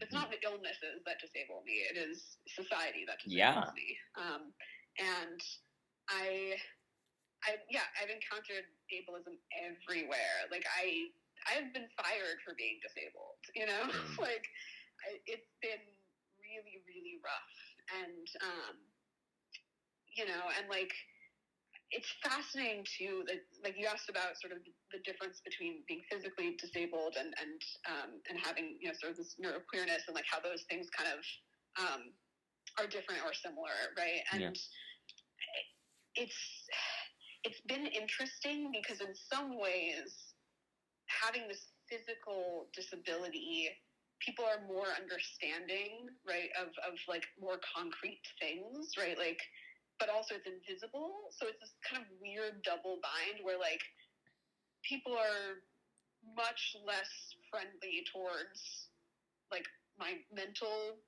It's not the illnesses that disable me; it is society that disables Yeah. me. Um, and I, I yeah, I've encountered ableism everywhere. Like I I've been fired for being disabled, you know? Mm. [laughs] like I, it's been really really rough and um you know, and like it's fascinating too that like you asked about sort of the difference between being physically disabled and and um, and having you know sort of this neuroqueerness and like how those things kind of um, are different or similar, right? And it's it's been interesting because in some ways having this physical disability people are more understanding right of, of like more concrete things right? Like but also it's invisible. So it's this kind of weird double bind where like people are much less friendly towards like my mental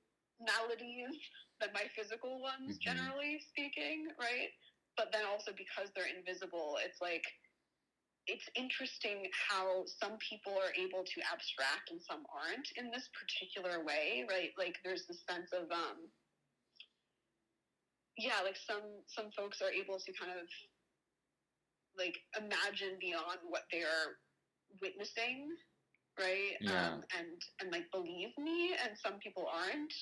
maladies than my physical ones Mhm. generally speaking right but then also because they're invisible it's like it's interesting how some people are able to abstract and some aren't in this particular way right like there's this sense of um yeah, like some some folks are able to kind of like imagine beyond what they're witnessing, right? Yeah. Um, and and like believe me, and some people aren't,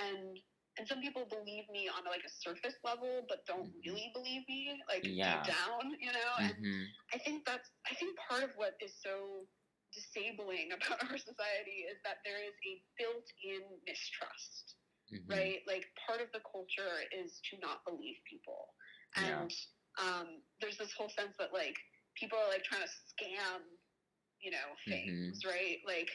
and and some people believe me on like a surface level, but don't Mhm. really believe me, like Yeah. deep down, you know. And hmm I think that's I think part of what is so disabling [laughs] about our society is that there is a built-in mistrust hmm right? Like part of the culture is to not believe people, Yeah. and um, there's this whole sense that like people are like trying to scam, you know, Mm-hmm. things, right? Like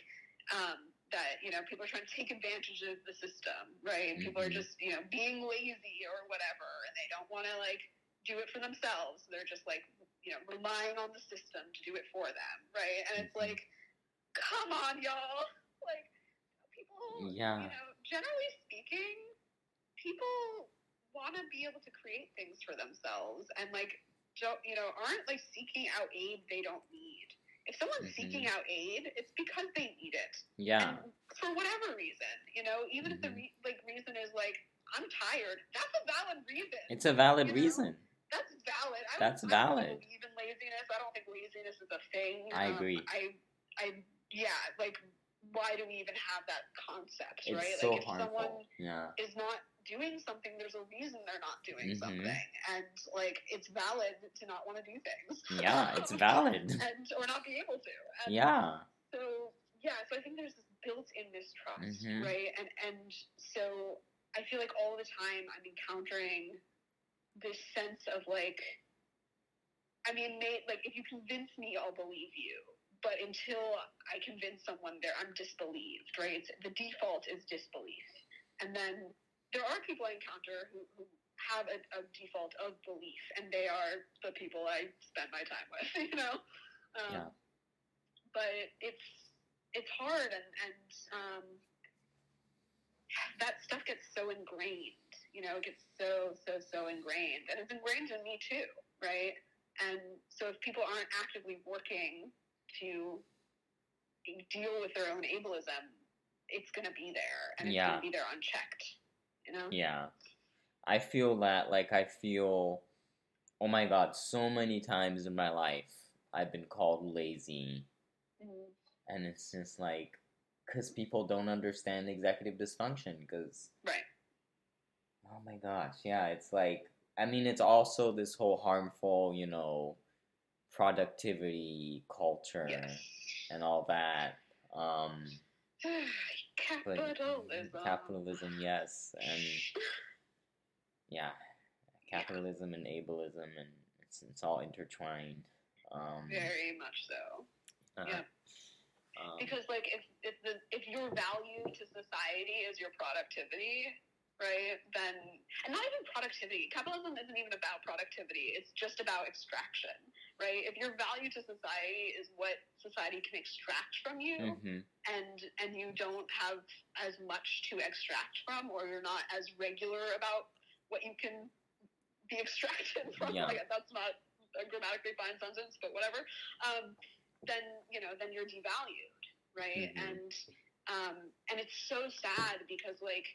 um, that you know people are trying to take advantage of the system, right? People are Mhm. just you know being lazy or whatever, and they don't want to like do it for themselves. They're just like you know relying on the system to do it for them, right? And it's Mhm. like, come on, y'all, [laughs] like people Yeah. you know, generally speaking, people want to be able to create things for themselves and like don't you know aren't like seeking out aid they don't need. If someone's Mhm. seeking out aid, it's because they need it, Yeah. and for whatever reason, you know, even if the Mhm. re- like reason is like I'm tired, that's a valid reason. It's a valid You know, reason. That's valid. I That's don't, I don't valid. believe in laziness. I don't think laziness is a thing. I Um, agree. I, I, yeah, like, why do we even have that concept, It's right? so like, if harmful. someone Yeah. is not doing something, there's a reason they're not doing Mhm. something, and like, it's valid to not want to do things. Yeah, [laughs] it's valid. and or not be able to. And Yeah. so yeah, so I think there's this built-in mistrust, Mhm. right? And and so I feel like all the time I'm encountering this sense of like, I mean, may, like if you convince me, I'll believe you. But until I convince someone, there I'm disbelieved, right? It's, the default is disbelief, and then there are people I encounter who, who have a, a default of belief, and they are the people I spend my time with, [laughs] you know. Um, Yeah. But it's it's hard, and and um, that stuff gets so ingrained. You know, it gets so so so ingrained, and it's ingrained in me too, right? And so if people aren't actively working to deal with their own ableism, it's going to be there, and it's Yeah. going to be there unchecked. You know? Yeah. I feel that, like, I feel, oh my god, so many times in my life I've been called lazy. Mhm. And it's just like, because people don't understand executive dysfunction. Because, Right. oh my gosh, yeah, it's like, I mean, it's also this whole harmful, you know, productivity culture Yes. and all that. Um, [sighs] Capitalism. capitalism, yes, and yeah, capitalism and ableism, and it's, it's all intertwined. Um, Very much so. uh, yeah. um, Because like if if the if your value to society is your productivity, right? Then and not even productivity. Capitalism isn't even about productivity. It's just about extraction, right? If your value to society is what society can extract from you, mhm, and and you don't have as much to extract from, or you're not as regular about what you can be [laughs] extracted from. Yeah. Like, that's not a grammatically fine sentence, but whatever. Um, then you know, then you're devalued, right? Mhm. And um, and it's so sad because like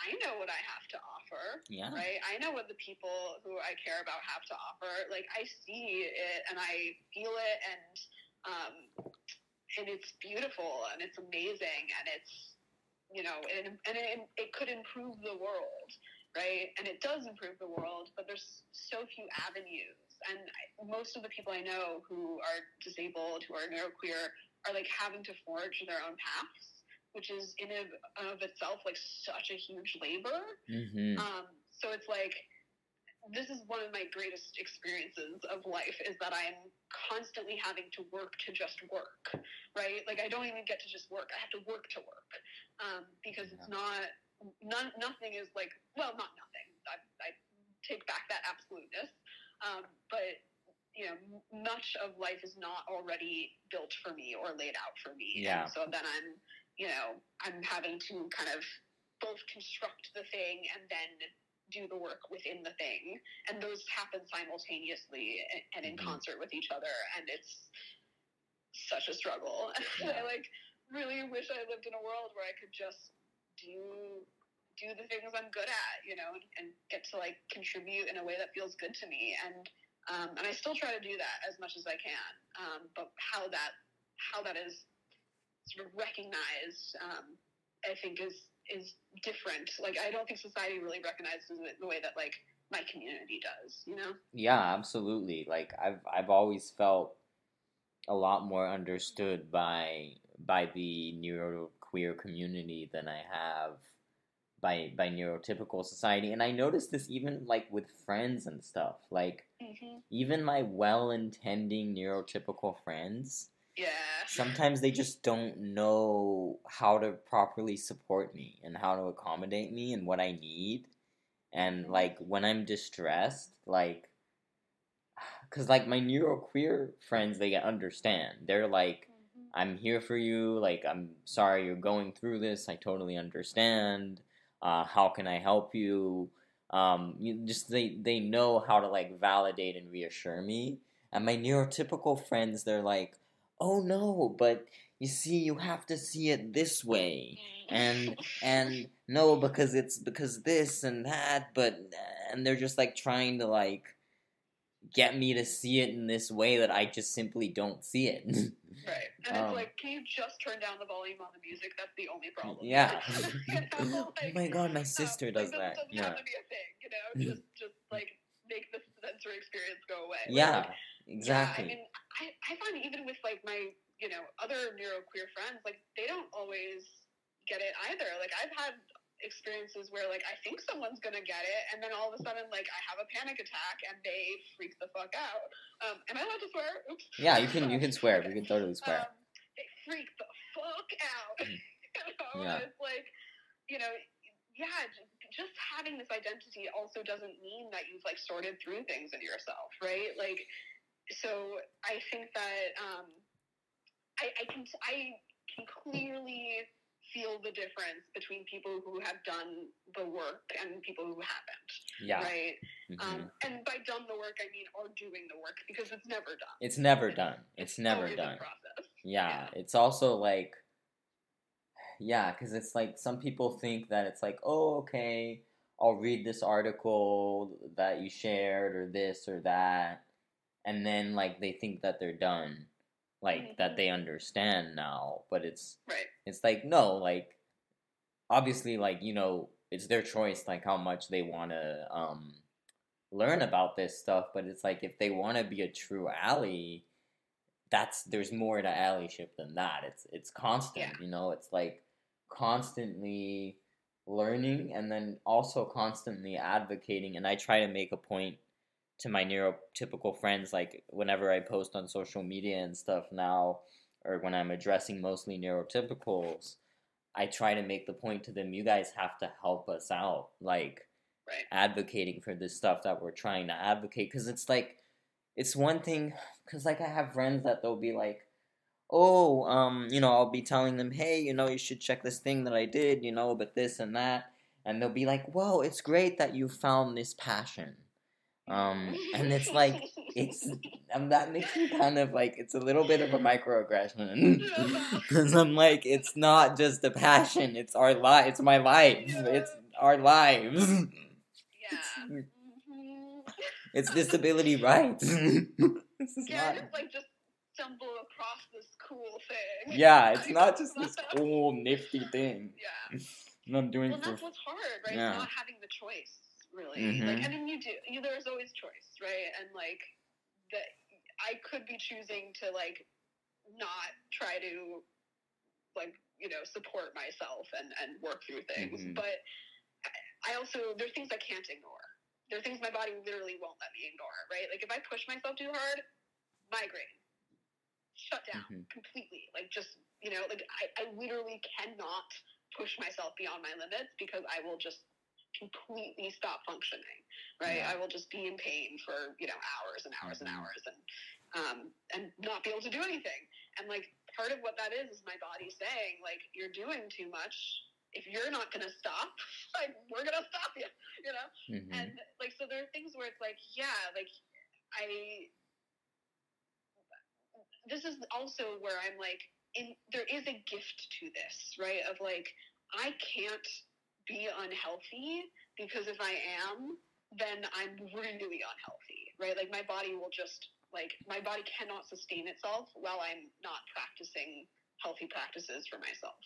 I know what I have to offer yeah, right? I know what the people who I care about have to offer. Like I see it and I feel it, and um, and it's beautiful and it's amazing and it's you know and, and it, it could improve the world, right? And it does improve the world, but there's so few avenues. And I, most of the people I know who are disabled, who are neuroqueer, are like having to forge their own paths, which is in and of itself like such a huge labor. hmm Um, so it's like this is one of my greatest experiences of life is that I'm constantly having to work to just work, right? Like I don't even get to just work; I have to work to work um, because it's not none, nothing is like well, not nothing. I, I take back that absoluteness, um, but you know, much of life is not already built for me or laid out for me. Yeah. And so then I'm, you know, I'm having to kind of both construct the thing and then do the work within the thing and those happen simultaneously and, in Mhm. concert with each other and it's such a struggle [laughs] Yeah. i like really wish i lived in a world where i could just do do the things I'm good at, you know, and, and get to like contribute in a way that feels good to me. And um, and I still try to do that as much as I can. Um, but how that how that is sort of recognized, um, I think is is different. Like I don't think society really recognizes it the way that like my community does. You know? Yeah, absolutely. Like I've I've always felt a lot more understood by by the neuroqueer community than I have by by neurotypical society and i noticed this even like with friends and stuff like mm-hmm. even my well-intending neurotypical friends yeah sometimes they just don't know how to properly support me and how to accommodate me and what i need and Mhm. like when i'm distressed like [sighs] because like my neuroqueer friends they understand they're like Mhm. I'm here for you. Like, I'm sorry you're going through this. I totally understand. Uh, how can I help you? Um, you just they they know how to like validate and reassure me. And my neurotypical friends, they're like, oh no, but you see, you have to see it this way, and and [laughs] no, because it's because this and that, but and they're just like trying to like get me to see it in this way that I just simply don't see it. Right. [laughs] And Um, it's like, can you just turn down the volume on the music? That's the only problem. Yeah. [laughs] You know, oh my god, my um, sister like, does this that. doesn't Yeah. have to be a thing, you know? Just, just like make the sensory experience go away. Yeah, like, exactly. Yeah, I mean, I, I find even with like my, you know, other neuroqueer friends, like they don't always get it either. Like I've had experiences where like I think someone's gonna get it, and then all of a sudden like I have a panic attack and they freak the fuck out. Um, am I allowed to swear? Oops. yeah, you can you can swear. We can totally swear. Um, they freak the fuck out. you know, Mm. [laughs] Yeah. it's like, you know, yeah, just, just having this identity also doesn't mean that you've like sorted through things in yourself, right? Like, so I think that um, I, I can I can clearly feel the difference between people who have done the work and people who haven't, Yeah. right? mhm. Um, and by done the work, I mean are doing the work because it's never done. it's never done. It's never always done. process. Yeah, it's also like, yeah, because it's like some people think that it's like, oh, okay, I'll read this article that you shared or this or that, and then like they think that they're done, like that Mhm. they understand now, but it's Right. it's like no, like obviously, like you know, it's their choice, like how much they want to um learn about this stuff, but it's like if they want to be a true ally that's there's more to allyship than that. It's it's constant, Yeah. you know. It's like constantly learning and then also constantly advocating. And I try to make a point to my neurotypical friends, like whenever I post on social media and stuff now, or when I'm addressing mostly neurotypicals, I try to make the point to them: you guys have to help us out, like Right. advocating for this stuff that we're trying to advocate because it's like it's one thing because like i have friends that they'll be like oh um you know i'll be telling them hey you know you should check this thing that i did you know but this and that and they'll be like whoa it's great that you found this passion um [laughs] and it's like it's um, that makes me kind of like it's a little bit of a microaggression because [laughs] i'm like it's not just a passion it's our life it's my life it's our lives yeah. [laughs] Mhm. It's disability rights. this is Yeah, not. like just stumble across this cool thing. Yeah, it's not just this cool nifty thing. Yeah. And I'm doing Well, for. that's what's hard, right? Yeah. Not having the choice, really. Mhm. Like, I mean, you do. You, there's always choice, right? And like, that I could be choosing to like not try to like you know support myself and and work through things, Mhm. but I- also there's things I can't ignore. There are things my body literally won't let me ignore, right? Like if I push myself too hard, migraine, shut down Mhm. completely. Like just you know, like I, I literally cannot push myself beyond my limits because I will just completely stop functioning. Right? Yeah. I will just be in pain for you know hours and hours and hours and um and not be able to do anything. And like part of what that is is my body saying like you're doing too much. If you're not gonna stop, [laughs] like we're gonna stop you. [laughs] You know. Mhm. And like, so there are things where it's like, yeah, like I. This is also where I'm like, in there is a gift to this, right? Of like, I can't be unhealthy because if I am, then I'm really unhealthy, right? Like my body will just like my body cannot sustain itself while I'm not practicing healthy practices for myself,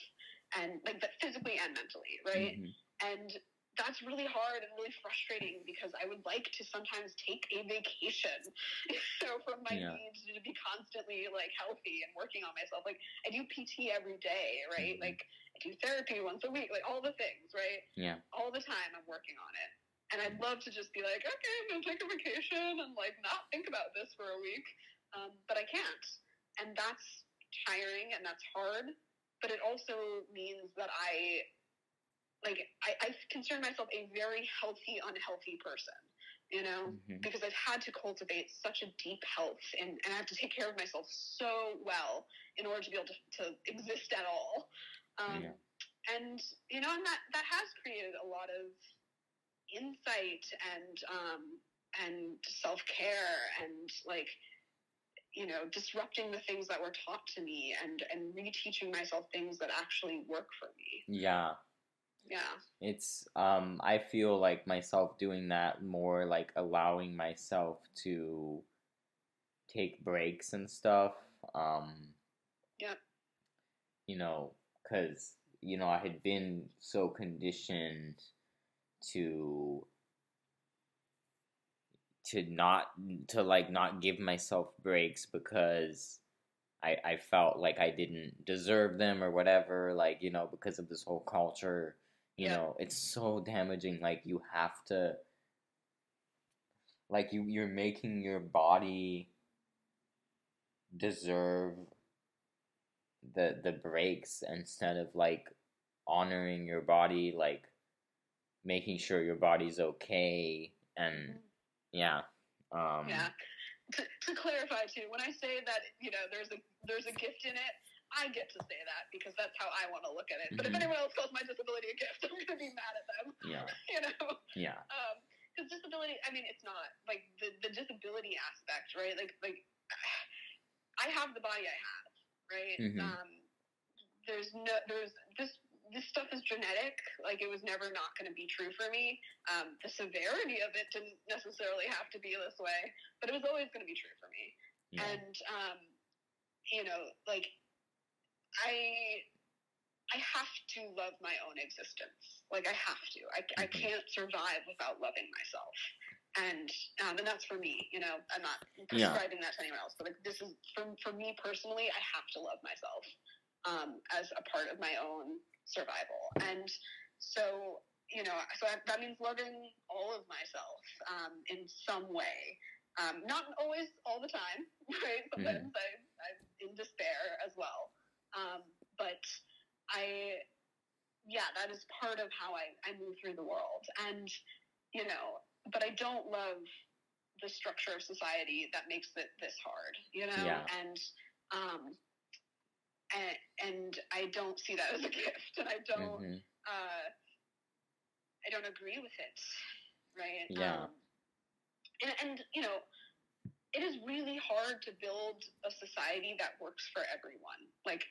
and like that physically and mentally, right? Mhm. And that's really hard and really frustrating because I would like to sometimes take a vacation, [laughs] so from my Yeah. needs to be constantly like healthy and working on myself. Like I do PT every day, right? Mhm. Like do therapy once a week, like all the things, right? Yeah. All the time I'm working on it. And I'd love to just be like, okay, I'm gonna take a vacation and like not think about this for a week. Um, but I can't. And that's tiring and that's hard. But it also means that I like I, I consider myself a very healthy, unhealthy person, you know? Mhm. because I've had to cultivate such a deep health and, and I have to take care of myself so well in order to be able to, to exist at all. Um, Yeah. And, you know, and that, that has created a lot of insight and, um, and self-care and like, you know, disrupting the things that were taught to me and, and reteaching myself things that actually work for me. Yeah. Yeah. It's um I feel like myself doing that more like allowing myself to take breaks and stuff. Um Yep. You know, cuz you know, I had been so conditioned to to not to like not give myself breaks because I I felt like I didn't deserve them or whatever like you know because of this whole culture you Yeah. know it's so damaging like you have to like you you're making your body deserve the the breaks instead of like honoring your body like making sure your body's okay and yeah um Yeah. To, to clarify too, when I say that you know there's a there's a gift in it, I get to say that because that's how I want to look at it. But if Mhm. anyone else calls my disability a gift, [laughs] I'm gonna be mad at them. yeah [laughs] You know, yeah because disability. I mean, it's not like the the disability aspect, right? Like like [sighs] I have the body I have, right? Mhm. Um, there's no there's this this stuff is genetic. Like it was never not going to be true for me. Um, the severity of it didn't necessarily have to be this way, but it was always going to be true for me. yeah And um, you know, like I I have to love my own existence. Like I have to. I, I Mhm. can't survive without loving myself. And um, and that's for me. You know, I'm not Yeah. prescribing that to anyone else. But like this is for for me personally. I have to love myself um, as a part of my own survival. And so you know, so that, that means loving all of myself um, in some way. Um, not always all the time, [laughs] right? Sometimes I, I'm in despair as well. Um, but I, yeah, that is part of how I, I move through the world. And, you know, but I don't love the structure of society that makes it this hard, you know? Yeah. And, um, and, and I don't see that as a [laughs] gift. And I don't, mm-hmm. uh, I don't agree with it, right? Yeah. Um, and, and you know, it is really hard to build a society that works for everyone. Like,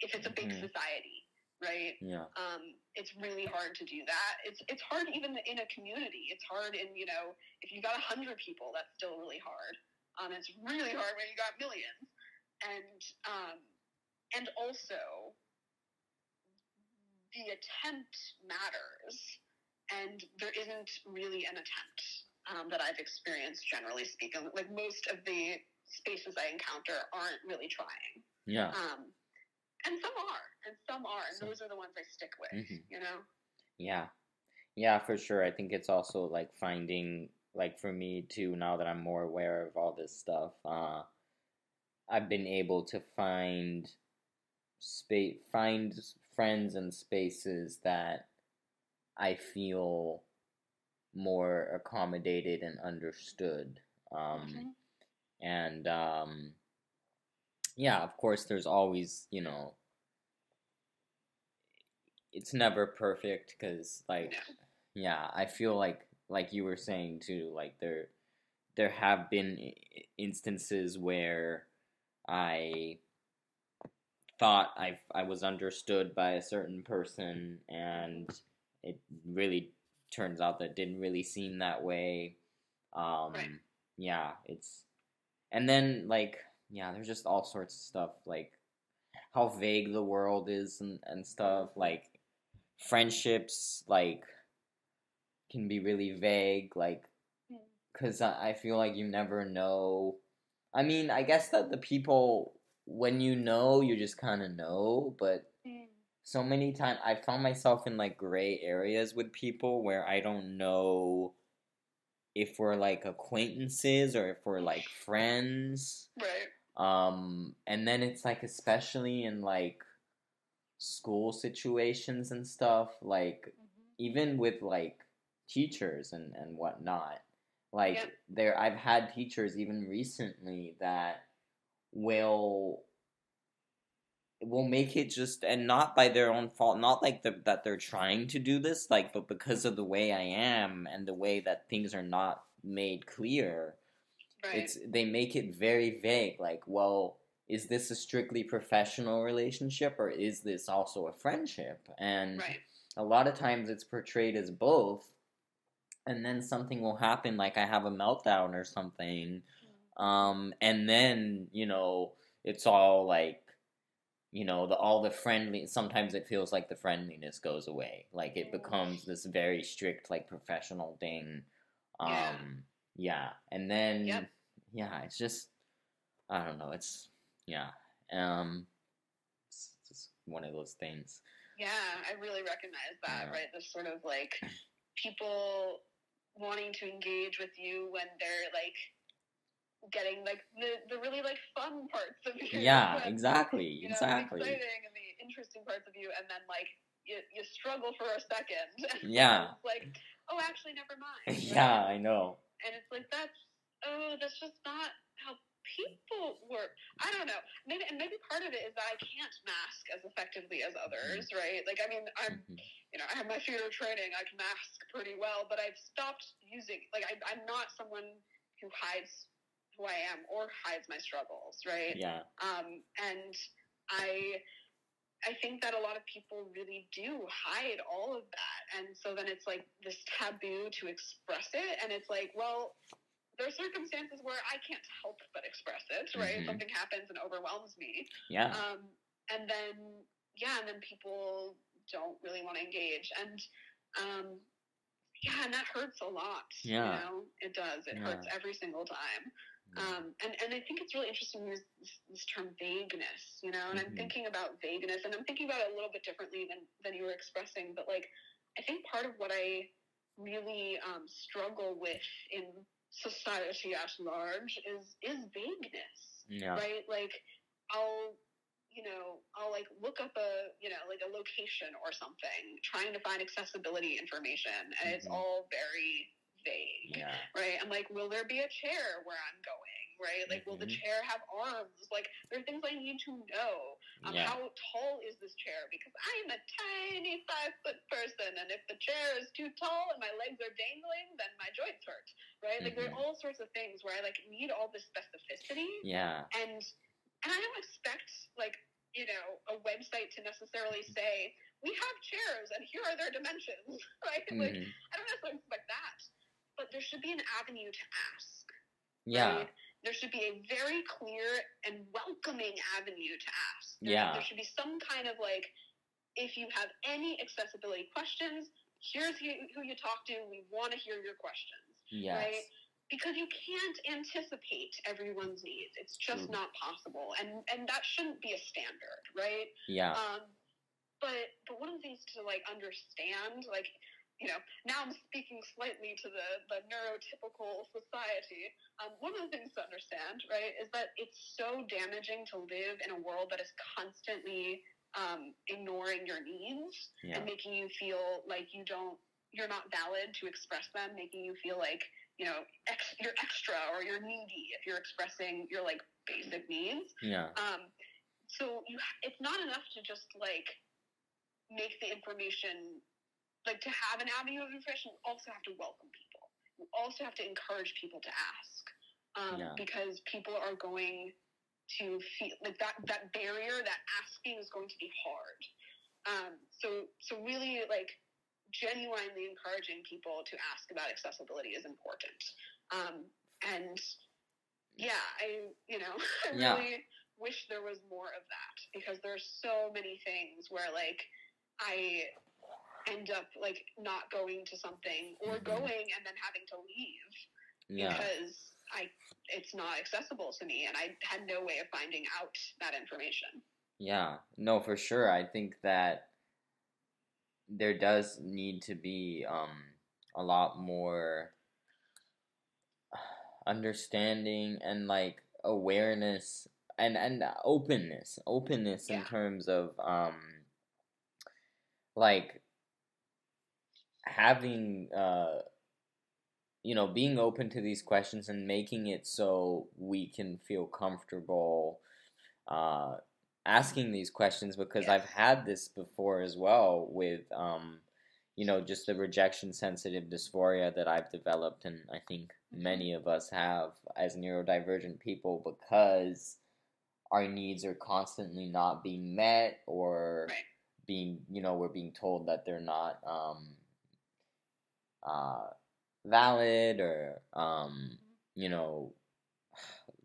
if it's a big Mhm. society, right? yeah Um, it's really hard to do that. It's it's hard even in a community. It's hard in you know if you got a hundred people, that's still really hard. Um, it's really hard when you got millions, and um, and also the attempt matters, and there isn't really an attempt um, that I've experienced, generally speaking. Like most of the spaces I encounter aren't really trying, yeah um, and some are, and some are, and Some- those are the ones I stick with. Mhm. You know. Yeah. Yeah, for sure. I think it's also like finding like for me too, now that I'm more aware of all this stuff, uh I've been able to find space find friends and spaces that I feel more accommodated and understood. Um Mhm. and um yeah, of course there's always, you know, it's never perfect cuz like yeah, I feel like like you were saying too, like there there have been instances where I thought I I was understood by a certain person and it really turns out that didn't really seem that way. Um, Right. Yeah, it's and then like yeah, there's just all sorts of stuff like how vague the world is and, and stuff like friendships like can be really vague like because I I feel like you never know. I mean i guess that the people when you know you just kind of know but so many times i found myself in like gray areas with people where i don't know if we're like acquaintances or if we're like friends. Right. um and then it's like especially in like school situations and stuff like Mhm. even with like teachers and and whatnot like Yep. there i've had teachers even recently that will will make it just and not by their own fault not like the, that they're trying to do this like but because of the way i am and the way that things are not made clear Right. it's they make it very vague like well is this a strictly professional relationship or is this also a friendship and right. a lot of times it's portrayed as both and then something will happen like i have a meltdown or something um and then you know it's all like you know the all the friendly sometimes it feels like the friendliness goes away like it Mm. becomes this very strict like professional thing um Yeah. yeah, and then Yep. yeah it's just i don't know it's yeah um it's just one of those things Yeah, I really recognize that, Yeah. right? This sort of like people wanting to engage with you when they're like getting like the, the really like fun parts of [laughs] you. yeah when, exactly you know, exactly The exciting and the interesting parts of you, and then like you, you struggle for a second. [laughs] Yeah. like, oh, actually, never mind. [laughs] right? yeah i know and it's like that's oh that's just not how people work i don't know. Maybe and maybe part of it is that i can't mask as effectively as others right? Like i mean i'm Mhm. you know i have my theater training. I can mask pretty well but i've stopped using like I, i'm not someone who hides who i am or hides my struggles right? Yeah. Um, and I I think that a lot of people really do hide all of that, and so then it's like this taboo to express it, and it's like, well, there are circumstances where I can't help but express it, right? Mhm. Something happens and overwhelms me, yeah um, and then yeah, and then people don't really want to engage, and um, yeah, and that hurts a lot. Yeah. you know, it does. It Yeah. hurts every single time. Um, and, and I think it's really interesting to use this, this term vagueness, you know, and I'm Mhm. thinking about vagueness and I'm thinking about it a little bit differently than, than you were expressing, but like, I think part of what I really um, struggle with in society at large is, is vagueness, yeah right? Like, I'll, you know, I'll like look up a, you know, like a location or something, trying to find accessibility information, and it's Mhm. all very vague yeah right? I'm like, will there be a chair where I'm going, right? Like, will the Mhm. chair have arms? Like, there are things I need to know. Um, Yeah. How tall is this chair? Because I'm a tiny five foot person, and if the chair is too tall and my legs are dangling, then my joints hurt, right? Like, there are all sorts of things where I like need all this specificity, yeah and and I don't expect like you know a website to necessarily say we have chairs and here are their dimensions, [laughs] right? Like, Mhm. I don't necessarily expect that, but there should be an avenue to ask. yeah right? There should be a very clear and welcoming avenue to ask. There- Yeah. There should be some kind of like, if you have any accessibility questions, here's who, you talk to. We want to hear your questions, yes right? Because you can't anticipate everyone's needs. It's just not possible, and and that shouldn't be a standard, right? yeah Um, but but one of the things to like understand, like you know, now I'm speaking slightly to the the neurotypical society. Um, one of the things to understand, right, is that it's so damaging to live in a world that is constantly um, ignoring your needs yeah and making you feel like you don't, you're not valid to express them, making you feel like you know ex- you're extra or you're needy if you're expressing your like basic needs. yeah Um, so you, it's not enough to just like make the information, like to have an avenue of information. You also have to welcome people. You also have to encourage people to ask, um, Yeah. because people are going to feel like that that barrier, that asking is going to be hard. Um, so so really like genuinely encouraging people to ask about accessibility is important. Um, and yeah, I you know [laughs] I Yeah. really wish there was more of that because there's so many things where like I end up like not going to something or Mhm. going and then having to leave Yeah. because I it's not accessible to me and I had no way of finding out that information. Yeah, no, for sure. I think that there does need to be um a lot more understanding and like awareness and and openness, openness in terms of um like having uh you know being open to these questions and making it so we can feel comfortable uh asking these questions because I've had this before as well with um you know just the rejection sensitive dysphoria that I've developed and I think Mhm. many of us have as neurodivergent people because our needs are constantly not being met or being you know we're being told that they're not um uh valid or um you know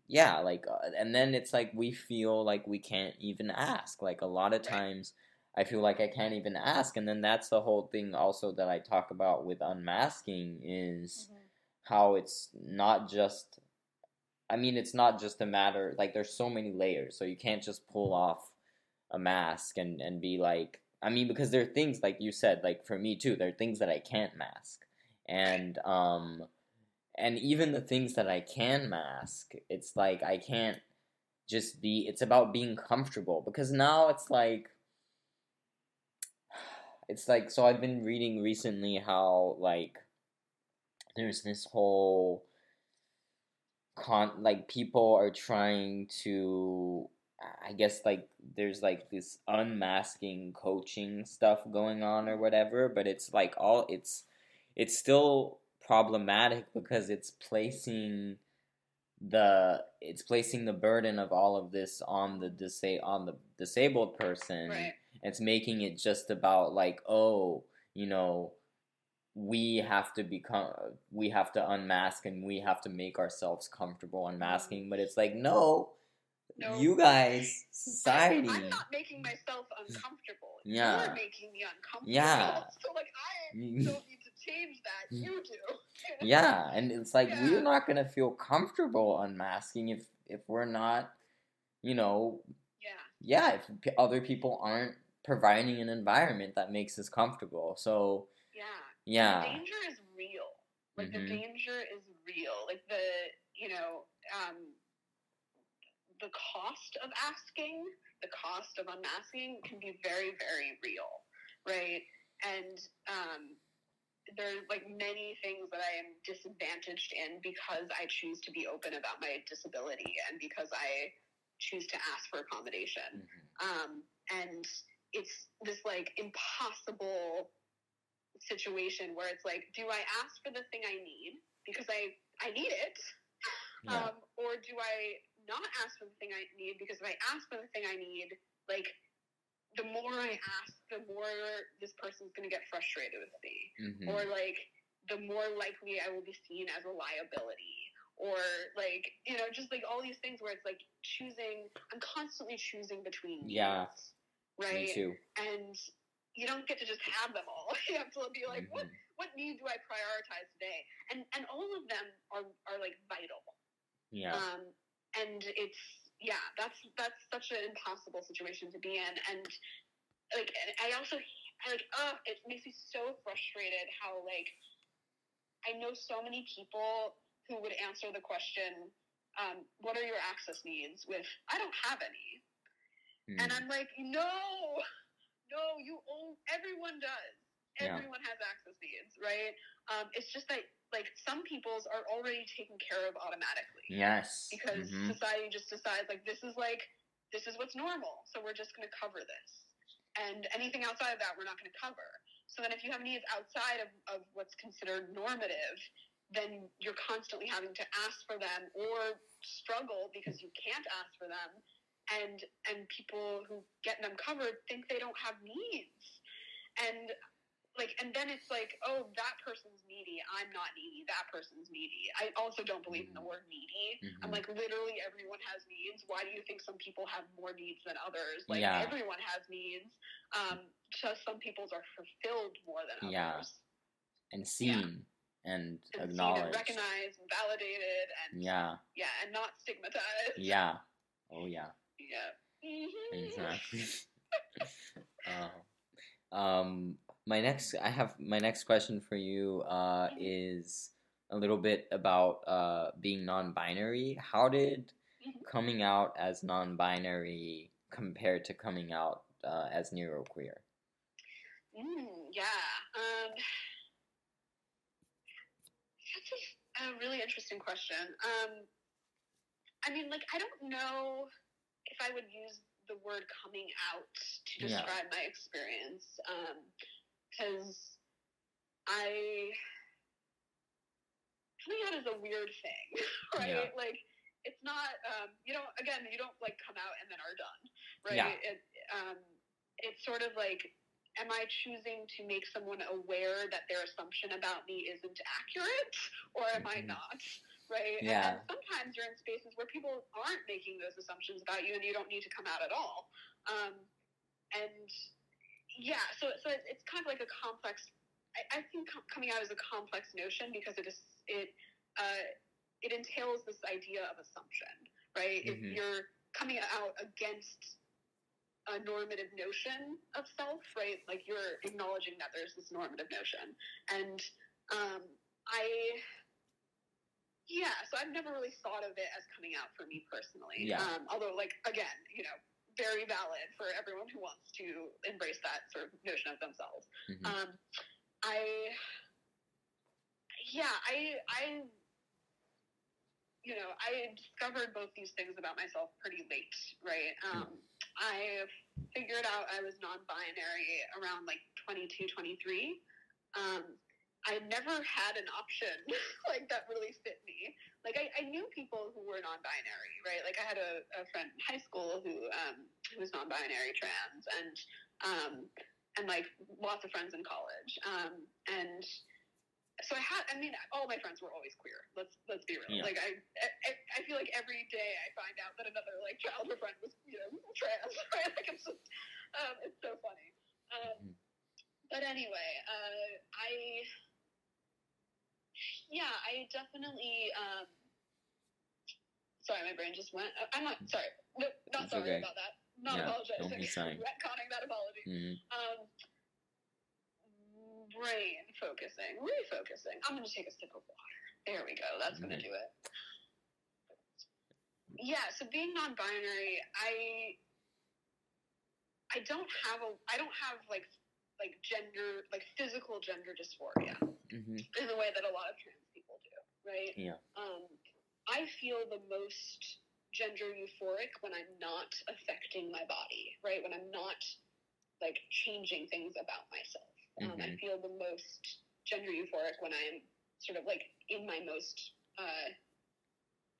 yeah like uh, and then it's like we feel like we can't even ask. Like a lot of times i feel like i can't even ask and then that's the whole thing also that i talk about with unmasking is how it's not just I mean it's not just a matter like there's so many layers so you can't just pull off a mask and and be like I mean because there are things like you said like for me too there are things that I can't mask. And um and even the things that I can mask it's like I can't just be it's about being comfortable because now it's like [sighs] it's like so I've been reading recently how like there's this whole con like people are trying to I guess like there's like this unmasking coaching stuff going on or whatever, but it's like all it's it's still problematic because it's placing the it's placing the burden of all of this on the disa- on the disabled person Right. it's making it just about like oh you know we have to become we have to unmask and we have to make ourselves comfortable unmasking but it's like no, No. you guys society I'm not making myself uncomfortable. Yeah. You're making me uncomfortable. Yeah. [laughs] So like I [laughs] don't need to change that. You [laughs] do. yeah and it's like Yeah. we're not gonna feel comfortable unmasking if if we're not you know Yeah. yeah if p- other people aren't providing an environment that makes us comfortable so Yeah. yeah The danger is real. Like Mhm. the danger is real. Like the you know, um the cost of asking, the cost of unmasking can be very, very real. Right? And um there's like many things that I am disadvantaged in because I choose to be open about my disability and because I choose to ask for accommodation Mhm. um, and it's this like impossible situation where it's like do i ask for the thing i need because i i need it yeah um, or do i not ask for the thing i need because if i ask for the thing i need like the more i ask the more this person's going to get frustrated with me. Mhm. or like the more likely I will be seen as a liability. Or like you know just like all these things where it's like choosing I'm constantly choosing between Yeah. right? me too. And you don't get to just have them all. [laughs] You have to be like what Mhm. what need do I prioritize today? And and all of them are are like vital. Yeah. Um, and it's yeah, that's that's such an impossible situation to be in, and like I also I like oh, it makes me so frustrated how like I know so many people who would answer the question, um, "What are your access needs?" with "I don't have any," and Mhm. I'm like, no, no, you own. Everyone does. Yeah. Everyone has access needs, right? Um, it's just that like some people's are already taken care of automatically. Yes. Because Mhm. society just decides like this is like this is what's normal, so we're just going to cover this, and anything outside of that we're not going to cover. So then, if you have needs outside of, of what's considered normative, then you're constantly having to ask for them or struggle because you can't ask for them, and and people who get them covered think they don't have needs, and like and then it's like oh that person's needy i'm not needy that person's needy i also don't believe in the word needy i'm Mhm. like literally everyone has needs why do you think some people have more needs than others like Yeah. everyone has needs um just some people's are fulfilled more than Yeah. others and seen and and seen and acknowledged. recognized and validated and Yeah, yeah and not stigmatized yeah. Oh yeah. yeah Mhm. Exactly. uh, [laughs] um, my next, I have my next question for you. Uh, Mhm. is a little bit about uh being non-binary. How did Mhm. coming out as non-binary compare to coming out uh, as neuroqueer? Mm, yeah. Um, that's a, a really interesting question. Um, I mean, like, I don't know if I would use the word coming out to Yeah. describe my experience. Because I. Coming out is a weird thing, [laughs] right? Yeah. Like, it's not, um, you don't, again, you don't, like, come out and then are done, right? Yeah. It, um, it's sort of like am I choosing to make someone aware that their assumption about me isn't accurate, or am I Mhm. not? Right? Yeah. And sometimes you're in spaces where people aren't making those assumptions about you, and you don't need to come out at all. Um, and yeah, so so it's, kind of like a complex. I, I think com- coming out is a complex notion because it is it uh, it entails this idea of assumption, right? If Mhm. you're coming out against a normative notion of self, right? Like you're acknowledging that there's this normative notion. And um, I, yeah, so I've never really thought of it as coming out for me personally. Yeah. Um, although, like, again, you know, very valid for everyone who wants to embrace that sort of notion of themselves. Mhm. Um, I, yeah, I, I, you know, I discovered both these things about myself pretty late, right? Um, I figured out I was non-binary around like 22, 23. Um, I never had an option [laughs] like that really fit me. Like I, I knew people who were non-binary, right? Like I had a, a friend in high school who um, who was non-binary trans, and um, and like lots of friends in college. Um, and so I had, I mean, all my friends were always queer. Let's let's be real. Yeah. Like I, I, I feel like every day I find out that another like childhood friend was, you know, trans. [laughs] Right? Like it's just, um, it's so funny. Um, Mhm. but anyway, uh, I, yeah, I definitely. Um, sorry, my brain just went. uh, I'm not sorry. No, not It's sorry okay. about that. Not Yeah, apologizing. don't be [laughs] sorry. Retconning that apology. Mhm. Um, brain focusing, refocusing. I'm gonna take a sip of water. There we go. That's gonna do it. Yeah. So being non-binary, I I don't have a I don't have like like gender like physical gender dysphoria Mhm. in the way that a lot of trans people do, right? Yeah. Um, I feel the most gender euphoric when I'm not affecting my body, right? When I'm not like changing things about myself. Um, I Mhm. feel the most gender euphoric when I'm sort of like in my most uh,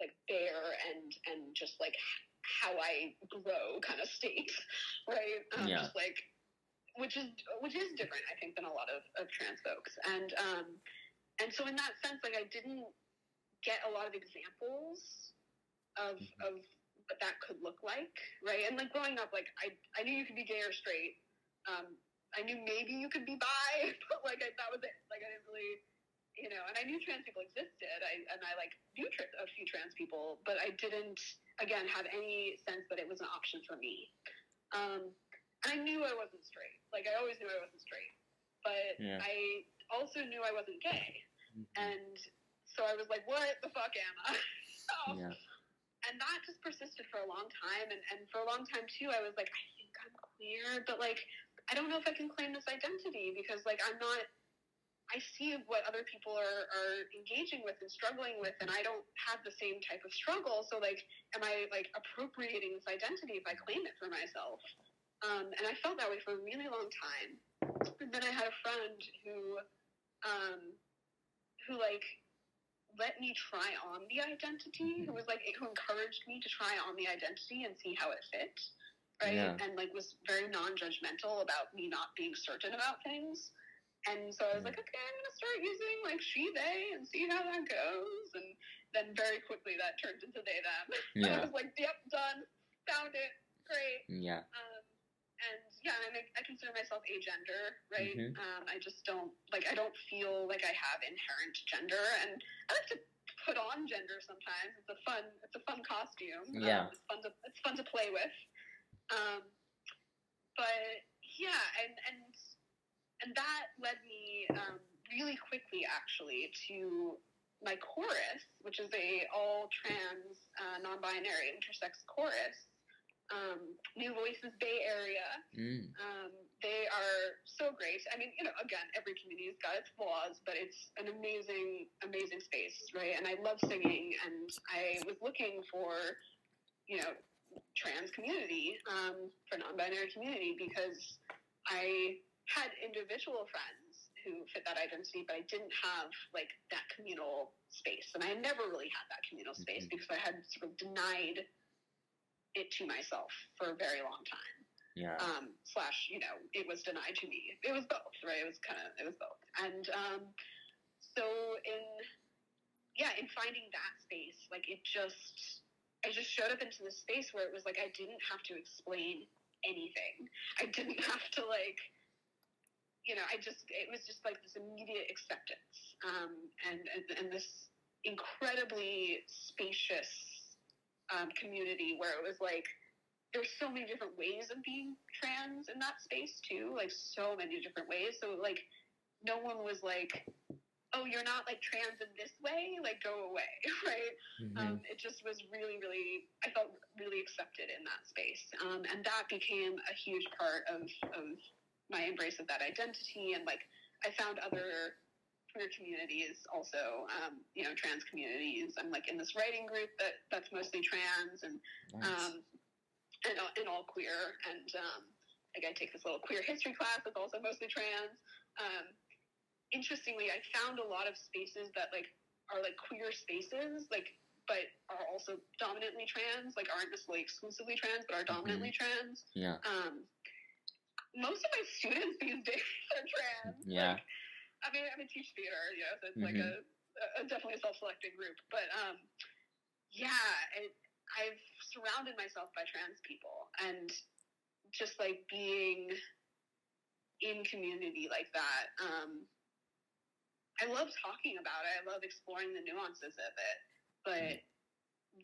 like bare and and just like how I grow kind of state, [laughs] right? Um, Yeah. Just like which is which is different, I think, than a lot of, of trans folks, and um, and so in that sense, like I didn't get a lot of examples of Mhm. of what that could look like, right? And like growing up, like I I knew you could be gay or straight. Um, I knew maybe you could be bi, [laughs] but like I, that was it. Like I didn't really, you know. And I knew trans people existed. I and I like knew tra- a few trans people, but I didn't again have any sense that it was an option for me. Um, and I knew I wasn't straight. Like I always knew I wasn't straight, but Yeah. I also knew I wasn't gay. Mhm. And so I was like, what the fuck am I? [laughs] Um, Yeah. And that just persisted for a long time. And, and for a long time, too, I was like, I think I'm queer, but like, I don't know if I can claim this identity because, like, I'm not, I see what other people are, are engaging with and struggling with, and I don't have the same type of struggle. So, like, am I, like, appropriating this identity if I claim it for myself? Um, and I felt that way for a really long time. And then I had a friend who, um, who, like, let me try on the identity who was like who encouraged me to try on the identity and see how it fit right Yeah. and like was very non-judgmental about me not being certain about things And so I was like, okay, I'm gonna start using like she they and see how that goes. And then very quickly that turned into they them. and [laughs] I Yeah. was like, yep, done, found it, great. Yeah. Um, yeah, I, mean, I consider myself agender, right? Mhm. Um, I just don't like I don't feel like I have inherent gender, and I like to put on gender sometimes. It's a fun it's a fun costume. Yeah. Um, it's fun to it's fun to play with. Um, but yeah, and and and that led me um, really quickly actually to my chorus, which is a all trans, uh, non-binary, intersex chorus. Um, New Voices Bay Area. Mm. Um, they are so great. I mean, you know, again, every community's got its flaws, but it's an amazing, amazing space, right? And I love singing, and I was looking for, you know, trans community, um, for non-binary community, because I had individual friends who fit that identity, but I didn't have like that communal space, and I never really had that communal space Mhm. because I had sort of denied it to myself for a very long time Yeah. um, slash, you know, it was denied to me. It was both, right? It was kind of, it was both. And um, so in, yeah, in finding that space, like it just, I just showed up into this space where it was like I didn't have to explain anything. I didn't [laughs] have to like, you know, I just, it was just like this immediate acceptance um, and, and, and this incredibly spacious um, community where it was like, there's so many different ways of being trans in that space too like so many different ways. So like no one was like oh you're not like trans in this way like go away [laughs] right? Mhm. um, it just was really really i felt really accepted in that space. Um, and that became a huge part of, of my embrace of that identity. And like i found other queer communities also um, you know trans communities i'm like in this writing group that that's mostly trans and Nice. um, and, all- and all queer. And um, like I take this little queer history class that's also mostly trans. Um, interestingly, I found a lot of spaces that like are like queer spaces, like but are also dominantly trans, like aren't necessarily exclusively trans, but are dominantly trans. yeah. Um, most of my [laughs] students these days are trans. Yeah. Like, I mean, I mean, teach theater, you know, so it's like a, a definitely a self-selected group. But um, yeah, it, I've surrounded myself by trans people, and just like being in community like that. Um, I love talking about it. I love exploring the nuances of it, but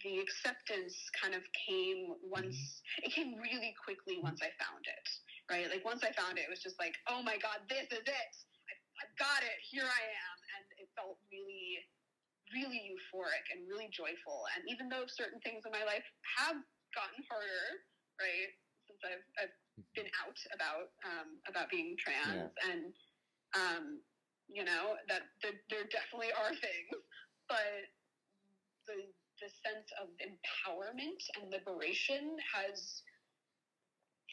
the acceptance kind of came once. It came really quickly once I found it. Right, like once I found it, it was just like, oh my god, this is it. I, I got it. Here I am, and it felt really, really euphoric and really joyful. And even though certain things in my life have gotten harder, right, since I've, I've been out about um, about being trans, and um, you know that there, there definitely are things, but the the sense of empowerment and liberation has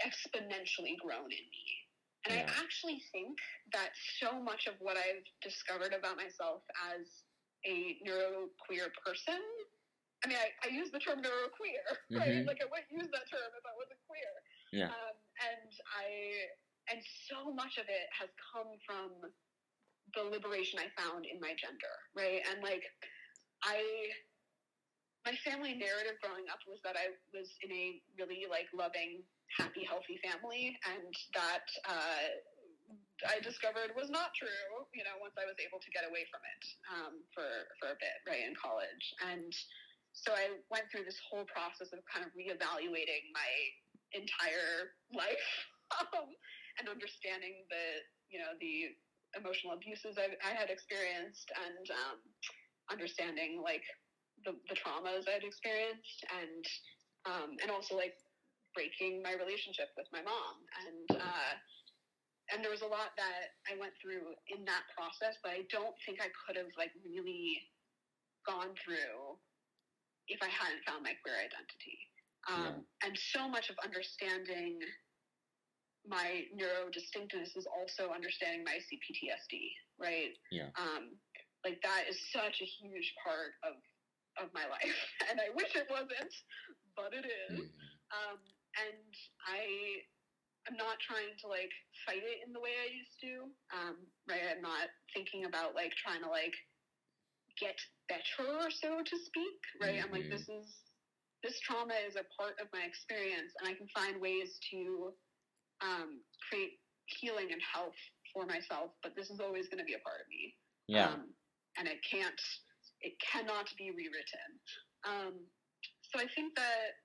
exponentially grown in me. And Yeah. I actually think that so much of what I've discovered about myself as a neuroqueer person, I mean, I, I use the term neuroqueer, [laughs] right? Mhm. Like I wouldn't use that term if I wasn't queer. Yeah. Um, and I, and so much of it has come from the liberation I found in my gender, right? And like, I, my family narrative growing up was that I was in a really like loving, happy, healthy family, and that uh, I discovered was not true. You know, once I was able to get away from it um, for for a bit, right in college, and so I went through this whole process of kind of reevaluating my entire life [laughs] um, and understanding the you know the emotional abuses I, I had experienced and um, understanding like the, the traumas I'd experienced and um, and also like breaking my relationship with my mom and uh, and there was a lot that I went through in that process but I don't think I could have like really gone through if I hadn't found my queer identity um, and so much of understanding my neurodistinctness is also understanding my CPTSD, right? Yeah. Um, like that is such a huge part of of my life, [laughs] and I wish it wasn't, but it is. Mhm. Um, and I I'm not trying to like fight it in the way I used to. Um, right. I'm not thinking about like trying to like get better, so to speak. Right. I'm like, Mhm. this is this trauma is a part of my experience, and I can find ways to um, create healing and health for myself. But this is always going to be a part of me. Yeah. Um, and it can't, it cannot be rewritten. Um, so I think that,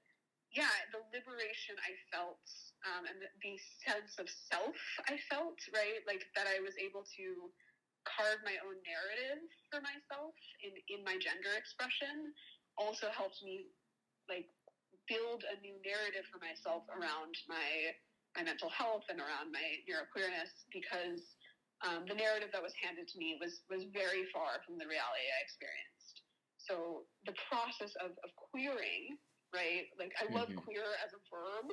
yeah, the liberation I felt um, and the, sense of self I felt, right? Like that I was able to carve my own narrative for myself in, in my gender expression also helped me like build a new narrative for myself around my my mental health and around my neuroqueerness because um, the narrative that was handed to me was was very far from the reality I experienced. So the process of, of queering, right? Like I love Mhm. queer as a verb.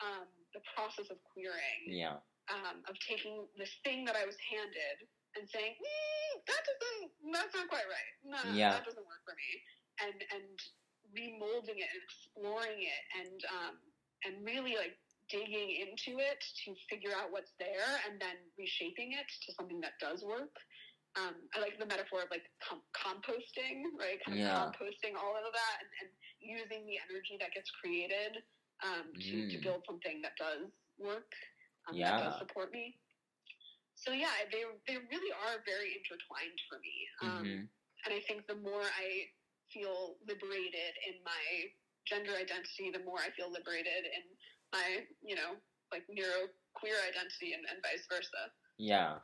Um, the process of queering, Yeah. um, of taking this thing that I was handed and saying, mm, that doesn't, that's not quite right. No, Yeah. that doesn't work for me. And and remolding it and exploring it and um, and really like digging into it to figure out what's there and then reshaping it to something that does work. Um, I like the metaphor of like com- composting, right? Kind of Yeah. composting all of that and, and using the energy that gets created um, to, to Mm. build something that does work, um, that Yeah. does support me. So yeah, they they really are very intertwined for me. Um, hmm and I think the more I feel liberated in my gender identity, the more I feel liberated in my, you know, like neuro queer identity and, and vice versa. Yeah,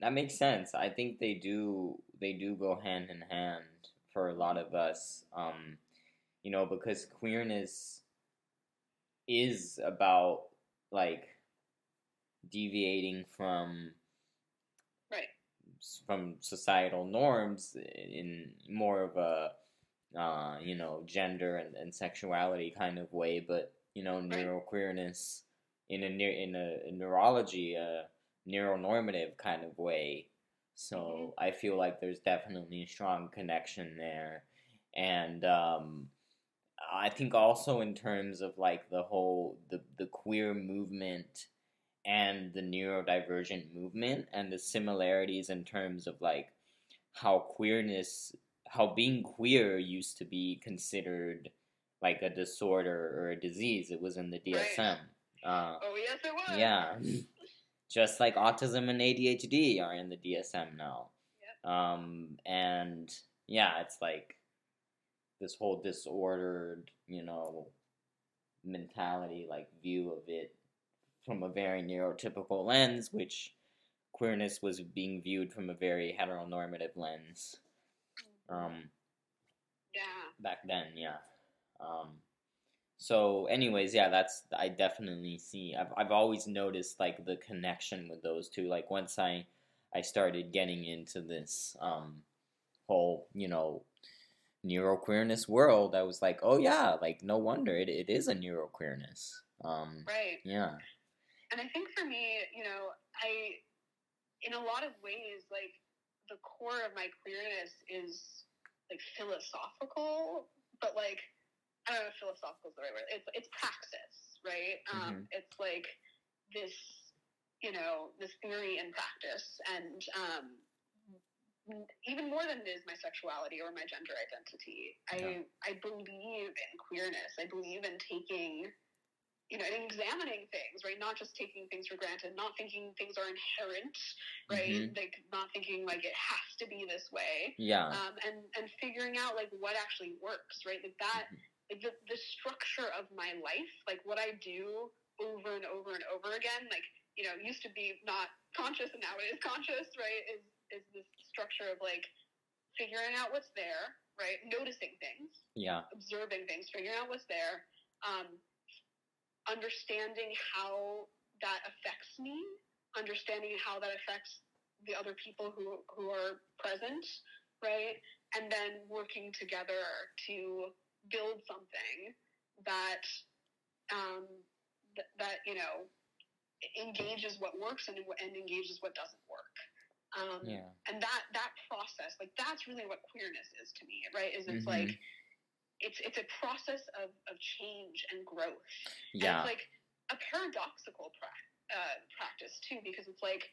that makes sense. I think they do they do go hand in hand for a lot of us. Um, you know, because queerness is about like deviating from Right. from societal norms in more of a uh, you know gender and, and sexuality kind of way, but you know neuroqueerness in a in a, a neurology a neuronormative kind of way. So Mhm. I feel like there's definitely a strong connection there, and um, I think also in terms of like the whole the the queer movement and the neurodivergent movement and the similarities in terms of like how queerness how being queer used to be considered like a disorder or a disease. It was in the DSM uh, Oh yes, it was. yeah. [laughs] Just like autism and ADHD are in the DSM now. Yep. um and yeah it's like this whole disordered you know mentality like view of it from a very neurotypical lens which queerness was being viewed from a very heteronormative lens um Yeah. back then yeah um so anyways yeah that's i definitely see i've, I've always noticed like the connection with those two like once i i started getting into this um whole you know neuroqueerness world i was like oh yeah like no wonder it, it is a neuroqueerness um Right. yeah And I think for me, you know, I, in a lot of ways, like the core of my queerness is like philosophical, but like I don't know if philosophical is the right word. It's it's praxis, right? Um, it's like this, you know, this theory and practice, and um, even more than it is my sexuality or my gender identity. I I believe in queerness. I believe in taking you know, and examining things, right? Not just taking things for granted, not thinking things are inherent, right? Mhm. Like not thinking like it has to be this way, yeah um, and and figuring out like what actually works, right? Like that, Mhm. like the the structure of my life, like what I do over and over and over again, like you know, used to be not conscious and now it is conscious, right? Is is this structure of like figuring out what's there, right? Noticing things, yeah observing things, figuring out what's there, um, understanding how that affects me, understanding how that affects the other people who, who are present, right? And then working together to build something that, um, th- that, you know, engages what works and, and engages what doesn't work. Um, yeah and that that process like that's really what queerness is to me right is it's Mhm. like it's it's a process of, of change and growth and yeah it's like a paradoxical pra- uh, practice too, because it's like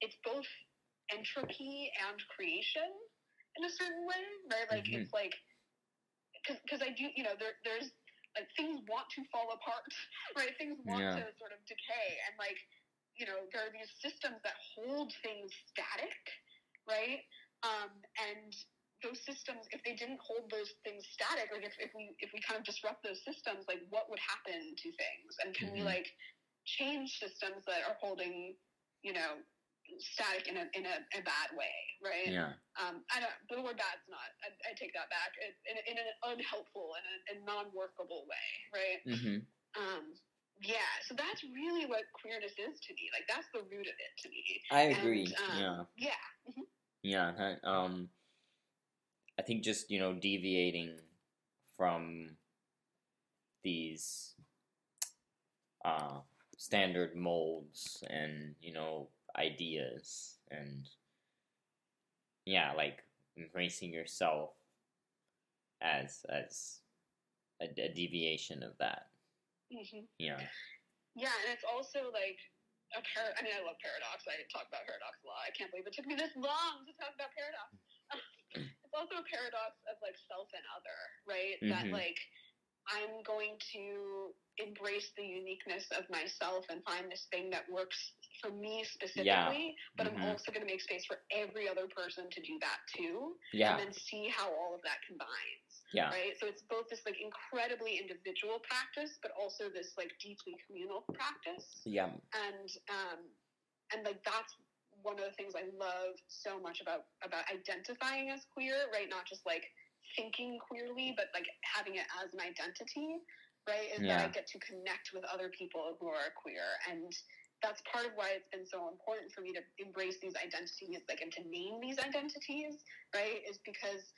it's both entropy and creation in a certain way, right? Like Mhm. it's like because I do, you know, there there's like things want to fall apart, [laughs] right? Things want Yeah. to sort of decay, and like you know, there are these systems that hold things static, right? Um, and those systems, if they didn't hold those things static, like if, if we if we kind of disrupt those systems, like what would happen to things? And can we Mhm. like change systems that are holding, you know, static in a in a, a bad way, right? Yeah. Um, I don't. The word bad's not. I, I take that back. It, in, in an unhelpful and a, a non-workable way, right? Mm-hmm. Um, yeah. So that's really what queerness is to me. Like that's the root of it to me. I agree. And, yeah. um, Yeah. Yeah, that, um, I think just you know deviating from these uh, standard molds and you know ideas and yeah, like embracing yourself as as a, a deviation of that. Mhm. Yeah, Yeah, and it's also like a par. I mean, I love paradox. I talk about paradox a lot. I can't believe it took me this long to talk about paradox. [laughs] it's also a paradox of like self and other, right? That Mhm. like I'm going to embrace the uniqueness of myself and find this thing that works for me specifically, but Mhm. I'm also going to make space for every other person to do that too, yeah, and then see how all of that combines yeah, right? So it's both this like incredibly individual practice, but also this like deeply communal practice, yeah, and um, and like that's one of the things I love so much about about identifying as queer, right? Not just like thinking queerly, but like having it as an identity, right? Is that I get to connect with other people who are queer and that's part of why it's been so important for me to embrace these identities, like, and to name these identities, right? Is because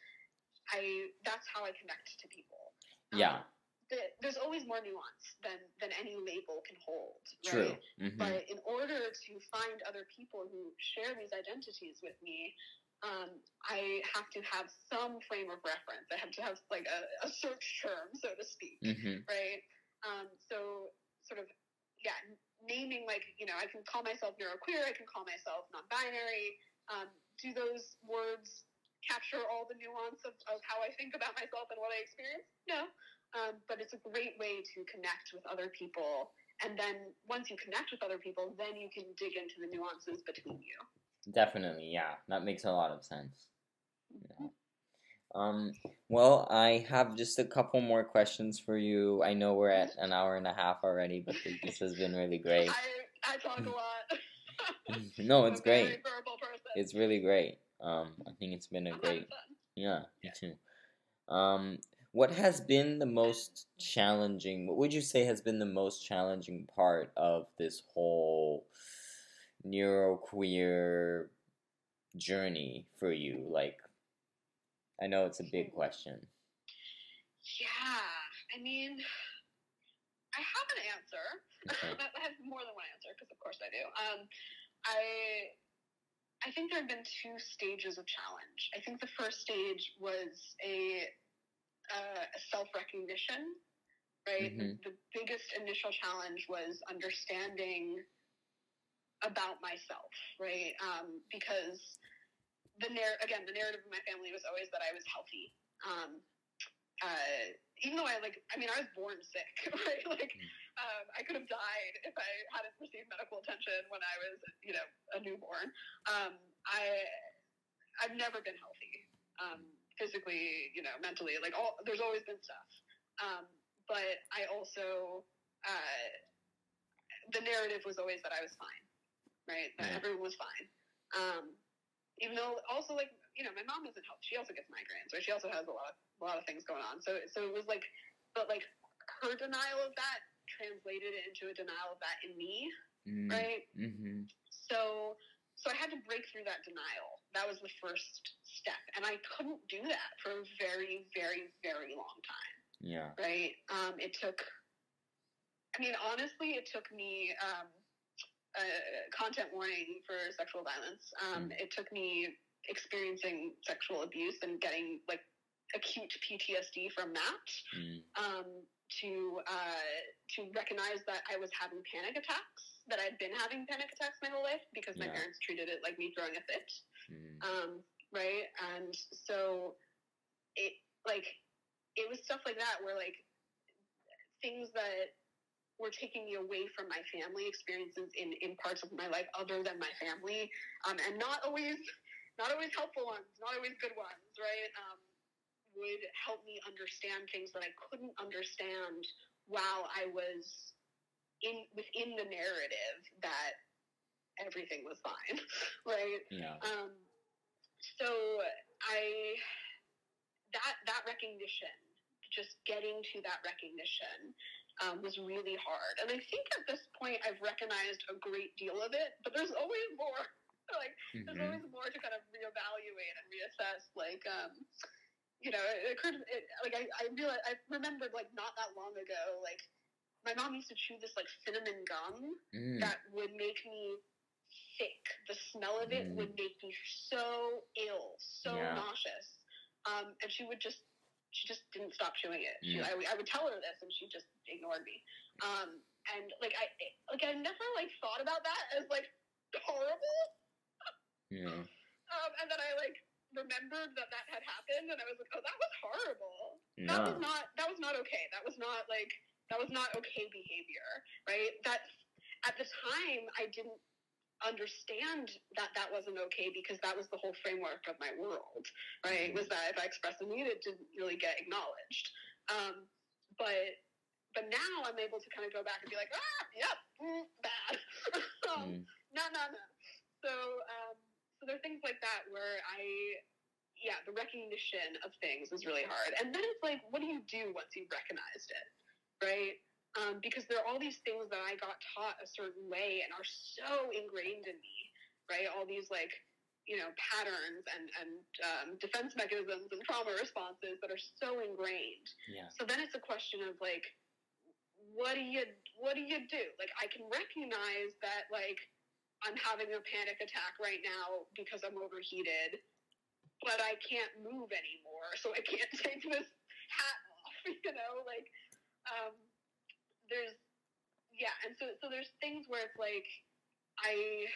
I that's how I connect to people. Um, yeah. the, there's always more nuance than than any label can hold. True. Right? hmm But in order to find other people who share these identities with me, um, I have to have some frame of reference. I have to have like a, a search term, so to speak hmm right? Um, so sort of, yeah, naming like, you know, I can call myself neuroqueer, I can call myself non-binary. Um, do those words capture all the nuance of, of how I think about myself and what I experience? No. Um, but it's a great way to connect with other people. And then once you connect with other people, then you can dig into the nuances between you. Definitely, yeah. That makes a lot of sense. Yeah. Um, well, I have just a couple more questions for you. I know we're at an hour and a half already, but this has been really great. I, I talk a lot. [laughs] [laughs] No, I'm it's very great. verbal person. It's really great. Um, I think it's been a I'm great, fun. yeah, me Yeah. too. Um, what has been the most challenging? What would you say has been the most challenging part of this whole neuroqueer journey for you? Like, I know it's a big question. Yeah, I mean, I have an answer. Okay. [laughs] I have more than one answer because, of course, I do. Um, I I think there have been two stages of challenge. I think the first stage was a, uh, a self recognition, right? Mhm. The, the biggest initial challenge was understanding about myself, right? Um, because the narr- again, the narrative of my family was always that I was healthy. Um, uh, even though I like, I mean, I was born sick, [laughs] right? Like, um, I could have died if I hadn't received medical attention when I was, you know, a newborn. Um, I, I've never been healthy, um, physically, you know, mentally. Like, all there's always been stuff. Um, but I also, uh, the narrative was always that I was fine, right? That Yeah. everyone was fine. Um, even though also like you know my mom doesn't help she also gets migraines right she also has a lot of a lot of things going on so so it was like but like her denial of that translated it into a denial of that in me Mm, right Mm-hmm. so so i had to break through that denial that was the first step and i couldn't do that for a very very very long time Yeah. right um it took i mean honestly it took me um a content warning for sexual violence um Mm. it took me experiencing sexual abuse and getting like acute PTSD from that. Mm. Um, to uh, to recognize that I was having panic attacks, that I'd been having panic attacks my whole life because my Yeah. parents treated it like me throwing a fit Mm. um, right? And so it like it was stuff like that where like things that were taking me away from my family experiences in in parts of my life other than my family, um, and not always not always helpful ones, not always good ones, right? Um, would help me understand things that I couldn't understand while I was in within the narrative that everything was fine, [laughs] right? Yeah. Um, so I that that recognition, just getting to that recognition, um, was really hard. And I think at this point I've recognized a great deal of it, but there's always more. [laughs] like there's Mhm. always more to kind of reevaluate and reassess. Like um, you know, it occurred it, like I I realized I remembered like not that long ago like. My mom used to chew this like cinnamon gum, Mm. that would make me sick. The smell of it Mm. would make me so ill, so Yeah. nauseous. Um, and she would just, she just didn't stop chewing it. She, Mm. I, would- I would tell her this, and she just ignored me. Um, and like I, like I never like thought about that as like horrible. Yeah. [laughs] Um, and then I like remembered that that had happened, and I was like, oh, that was horrible. That was not that was not okay. That was not like that was not okay behavior, right? That at the time I didn't understand that that wasn't okay because that was the whole framework of my world, right? Was that if I expressed a need, it didn't really get acknowledged. Um, but but now I'm able to kind of go back and be like, ah, yep, mm, bad. [laughs] um, Mm. no, no, no. So, um, so there are things like that where I, yeah, the recognition of things is really hard. And then it's like, what do you do once you've recognized it, right? Um, because there are all these things that I got taught a certain way and are so ingrained in me, right? All these like, you know, patterns and and um, defense mechanisms and trauma responses that are so ingrained. Yeah. So then it's a question of like, what do you what do you do? Like I can recognize that like I'm having a panic attack right now because I'm overheated, but I can't move anymore, so I can't [laughs] take this hat off. [laughs] You know, like um, there's yeah, and so so there's things where it's like I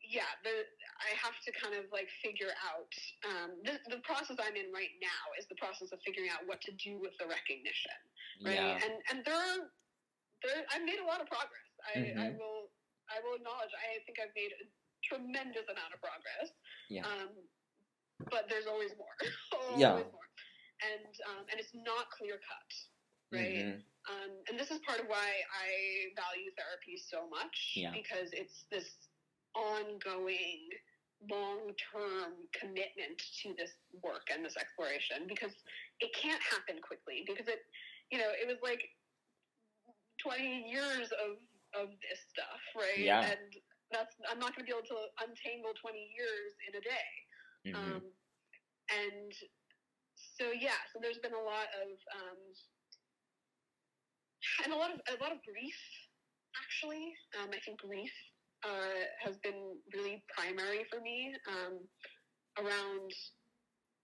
yeah, the I have to kind of like figure out um, the the process I'm in right now is the process of figuring out what to do with the recognition right? Yeah. And and there are there I've made a lot of progress. I, I Mhm. will I will acknowledge I think I've made a tremendous amount of progress. Yeah. Um, but there's always more. [laughs] always Yeah. more. And um, and it's not clear cut, right? Mhm. Um, and this is part of why I value therapy so much Yeah. because it's this ongoing long term commitment to this work and this exploration because it can't happen quickly because it you know it was like 20 years of of this stuff right Yeah. and that's i'm not going to be able to untangle 20 years in a day Mhm. um, and so yeah, so there's been a lot of um, and a lot of a lot of grief actually. Um, I think grief uh, has been really primary for me um, around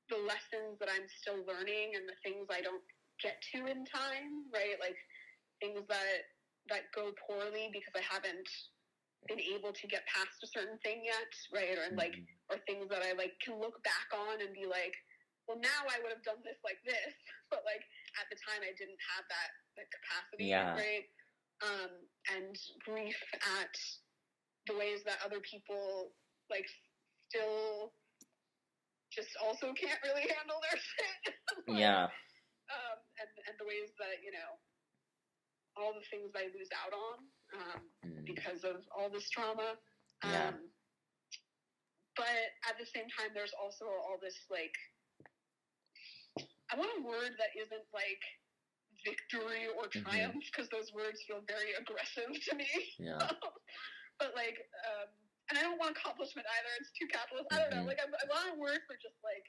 the lessons that I'm still learning and the things I don't get to in time. Right, like things that that go poorly because I haven't been able to get past a certain thing yet. Right, or like Mhm. or things that I like can look back on and be like, well, now I would have done this like this, [laughs] but like at the time I didn't have that that capacity, Yeah. right? Um, and grief at the ways that other people like still just also can't really [laughs] handle their shit. [laughs] Like, Yeah. Um, and and the ways that you know all the things I lose out on um, Mm. because of all this trauma. Yeah. Um, but at the same time, there's also all this like, I want a word that isn't like victory or Mhm. triumph because those words feel very aggressive to me. Yeah. [laughs] but like, um, and I don't want accomplishment either. It's too capitalist. I don't know. Mhm. Like, I, I want a word for just like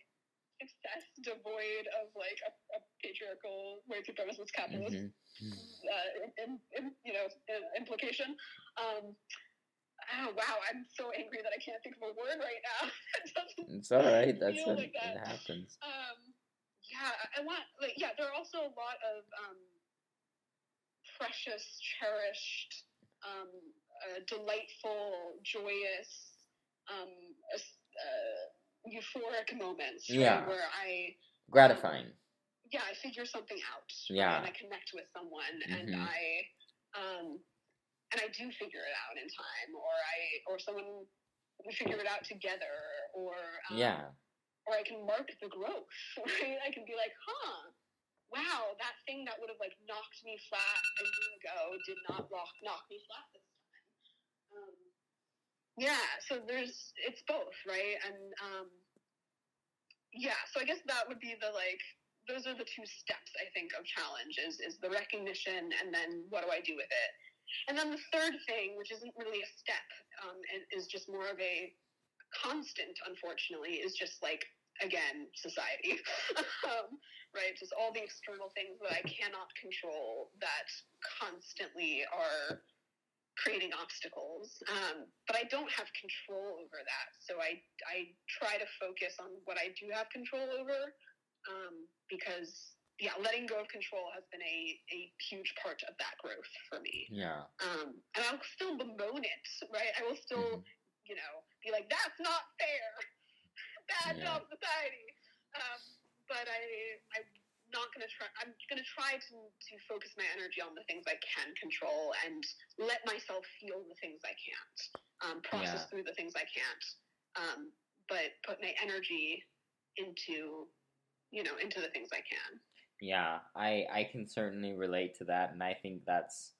success devoid of like a, a patriarchal, white supremacist capitalist Mhm. uh, in, in, you know, implication. Um, oh, wow, I'm so angry that I can't think of a word right now. [laughs] it It's all right. That's what like it that. happens. Um, yeah, I want like yeah. There are also a lot of um, precious, cherished, um, uh, delightful, joyous, um, uh, euphoric moments. right, Yeah. where I Gratifying. yeah, I figure something out. right, Yeah. and I connect with someone, and Mhm. I, um, and I do figure it out in time, or I, or someone we figure it out together, or um, Yeah. or I can mark the growth. [laughs] Right, I can be like, huh. Wow, that thing that would have like knocked me flat a year ago did not knock knock me flat this time. Um, yeah, so there's it's both, right? And um, yeah, so I guess that would be the like those are the two steps I think of challenge is is the recognition and then what do I do with it? And then the third thing, which isn't really a step, um, and is just more of a constant, unfortunately, is just like again society, [laughs] um, right? Just all the external things that I cannot control that constantly are creating obstacles. Um, but I don't have control over that, so I I try to focus on what I do have control over, um, because yeah, letting go of control has been a, a huge part of that growth for me. Yeah. Um, and I'll still bemoan it, right? I will still, Mhm. you know, be like, that's not fair. [laughs] Bad Yeah. job, society. Um, but I, I'm not going to try, I'm going to try to, to focus my energy on the things I can control and let myself feel the things I can't, um, process Yeah. through the things I can't, um, but put my energy into, you know, into the things I can. Yeah, I I can certainly relate to that, and I think that's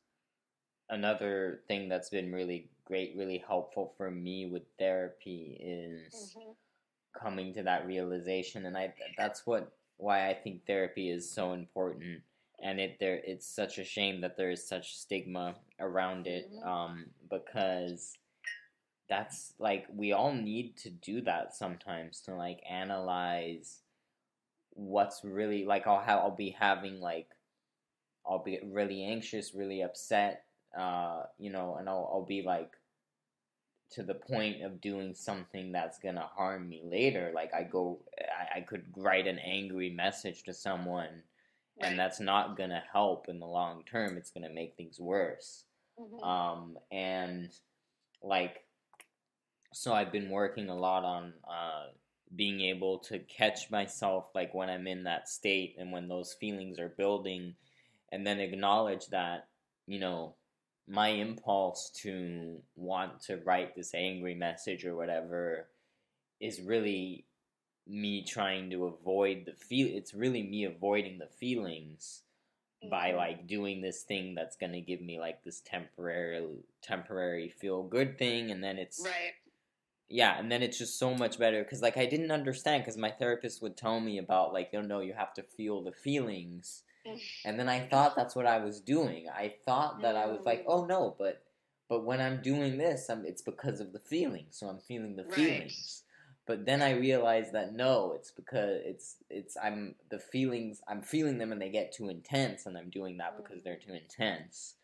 another thing that's been really great, really helpful for me with therapy is coming to that realization, and I that's what why I think therapy is so important, and it there it's such a shame that there is such stigma around it, Mhm. um, because that's like we all need to do that sometimes to like analyze what's really like I'll have I'll be having like I'll be really anxious, really upset, uh, you know, and I'll I'll be like to the point of doing something that's gonna harm me later. Like I go I, I could write an angry message to someone Right. and that's not gonna help in the long term. It's gonna make things worse. Mhm. Um, and like, so I've been working a lot on uh, being able to catch myself, like when I'm in that state and when those feelings are building, and then acknowledge that, you know, my impulse to want to write this angry message or whatever is really me trying to avoid the feel it's really me avoiding the feelings by Mhm. like doing this thing that's gonna give me like this temporary temporary feel good thing and then it's right. yeah and then it's just so much better because like i didn't understand because my therapist would tell me about like oh no you have to feel the feelings and then i thought that's what i was doing i thought that i was like Mm. oh no but but when i'm doing this I'm, it's because of the feelings so i'm feeling the Right. feelings but then i realized that no it's because it's it's i'm the feelings i'm feeling them and they get too intense and i'm doing that because they're too intense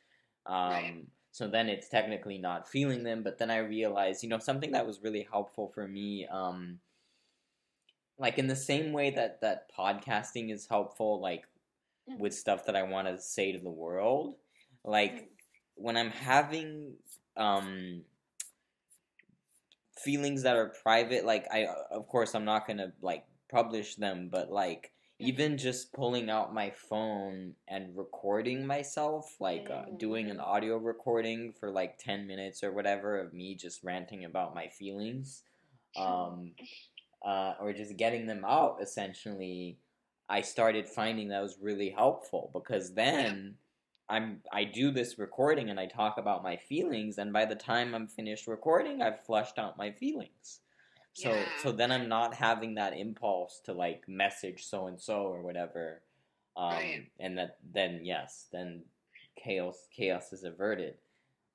um Right. so then it's technically not feeling them but then i realized you know something that was really helpful for me um like in the same way that that podcasting is helpful like. With stuff that i want to say to the world like Mhm. when i'm having um feelings that are private like i of course i'm not gonna like publish them but like Mhm. even just pulling out my phone and recording myself like uh, doing an audio recording for like 10 minutes or whatever of me just ranting about my feelings um uh, or just getting them out essentially i started finding that was really helpful because then i'm i do this recording and i talk about my feelings and by the time i'm finished recording i've flushed out my feelings. So Yeah. so then i'm not having that impulse to like message so and so or whatever um Right. and that then yes then chaos chaos is averted.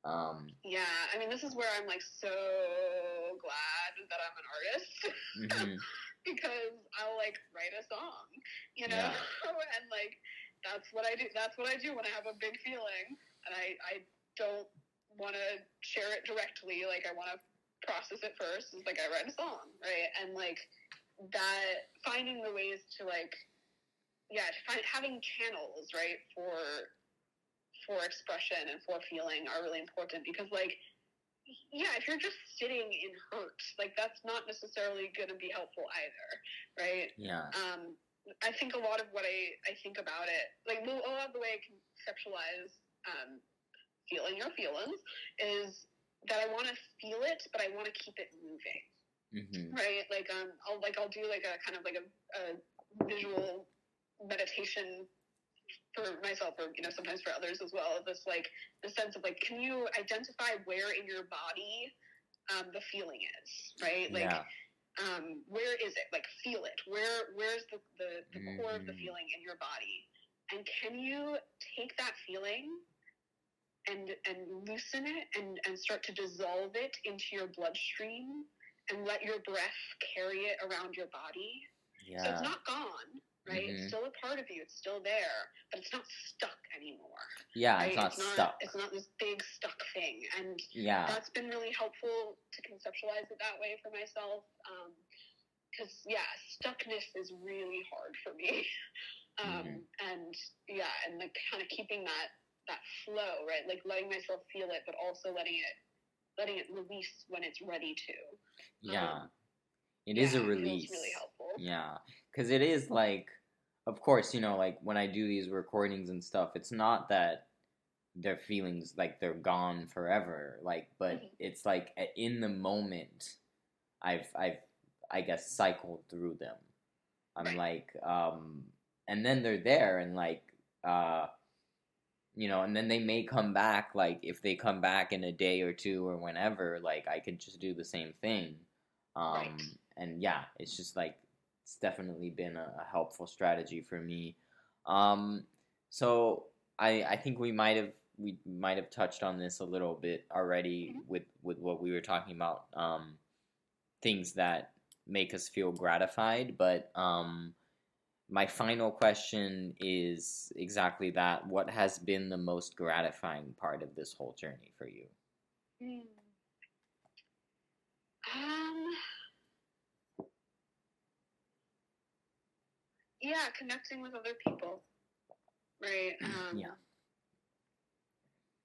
Um Yeah, I mean, this is where I'm like so glad that I'm an artist. Mhm, [laughs] [laughs] because I'll like write a song, you know, Yeah. [laughs] and like that's what I do. That's what I do when I have a big feeling, and I I don't want to share it directly. Like I want to process it first. It's like I write a song, right? And like that, finding the ways to like yeah, to find, having channels right for for expression and for feeling are really important because like yeah, if you're just sitting in hurt, like that's not necessarily going to be helpful either, right? Yeah. Um, I think a lot of what I, I think about it, like a lot of the way I conceptualize um, feeling or feelings is that I want to feel it, but I want to keep it moving, Mm-hmm. right? Like um, I'll like I'll do like a kind of like a, a visual meditation for myself or you know sometimes for others as well this like the sense of like can you identify where in your body um, the feeling is right like yeah. um, where is it like feel it where where's the the, the core of the Mhm. feeling in your body and can you take that feeling and and loosen it and and start to dissolve it into your bloodstream and let your breath carry it around your body yeah. so it's not gone, right? Mhm. It's still a part of you. It's still there, but it's not stuck anymore. Yeah. right? It's not stuck. It's not this big stuck thing, and Yeah. that's been really helpful to conceptualize it that way for myself. Because yeah, stuckness is really hard for me. [laughs] Um, Mhm. And yeah, and like kind of keeping that that flow, right? Like letting myself feel it, but also letting it letting it release when it's ready to. Yeah. um, It is yeah, a feels release. really helpful. Yeah, because it is like, of course, you know, like when I do these recordings and stuff, it's not that their feelings like they're gone forever, like, but Mhm. it's like in the moment, I've I've I guess cycled through them. I'm like, um, and then they're there, and like, uh, you know, and then they may come back. Like if they come back in a day or two or whenever, like I could just do the same thing. Um, Right. and yeah, it's just like it's definitely been a, a helpful strategy for me. Um, so I I think we might have we might have touched on this a little bit already Mhm. with with what we were talking about. Um, things that make us feel gratified, but um, my final question is exactly that. What has been the most gratifying part of this whole journey for you? Hmm. Um. Yeah, connecting with other people, right? Um, yeah.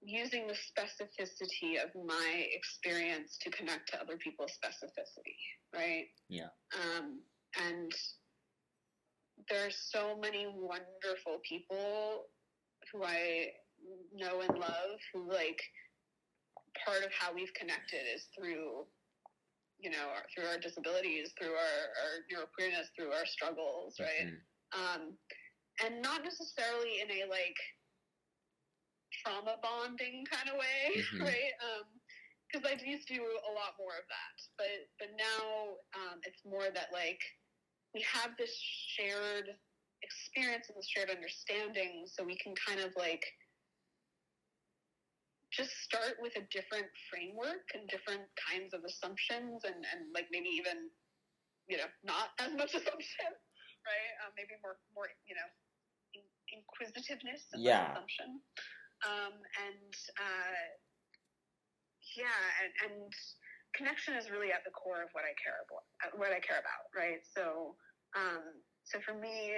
Using the specificity of my experience to connect to other people's specificity, right? Yeah. Um, and there's so many wonderful people who I know and love who like part of how we've connected is through you know our, through our disabilities through our, our neuroqueerness through our struggles right Mhm. Um, and not necessarily in a like trauma bonding kind of way [laughs] Mhm. right because i used to do a lot more of that but but now um, it's more that like we have this shared experience and this shared understanding so we can kind of like just start with a different framework and different kinds of assumptions and, and like maybe even you know not as much [laughs] assumption right um, maybe more more you know in- inquisitiveness and Yeah. assumption um, and uh, yeah and, and connection is really at the core of what I care about what I care about right so um, so for me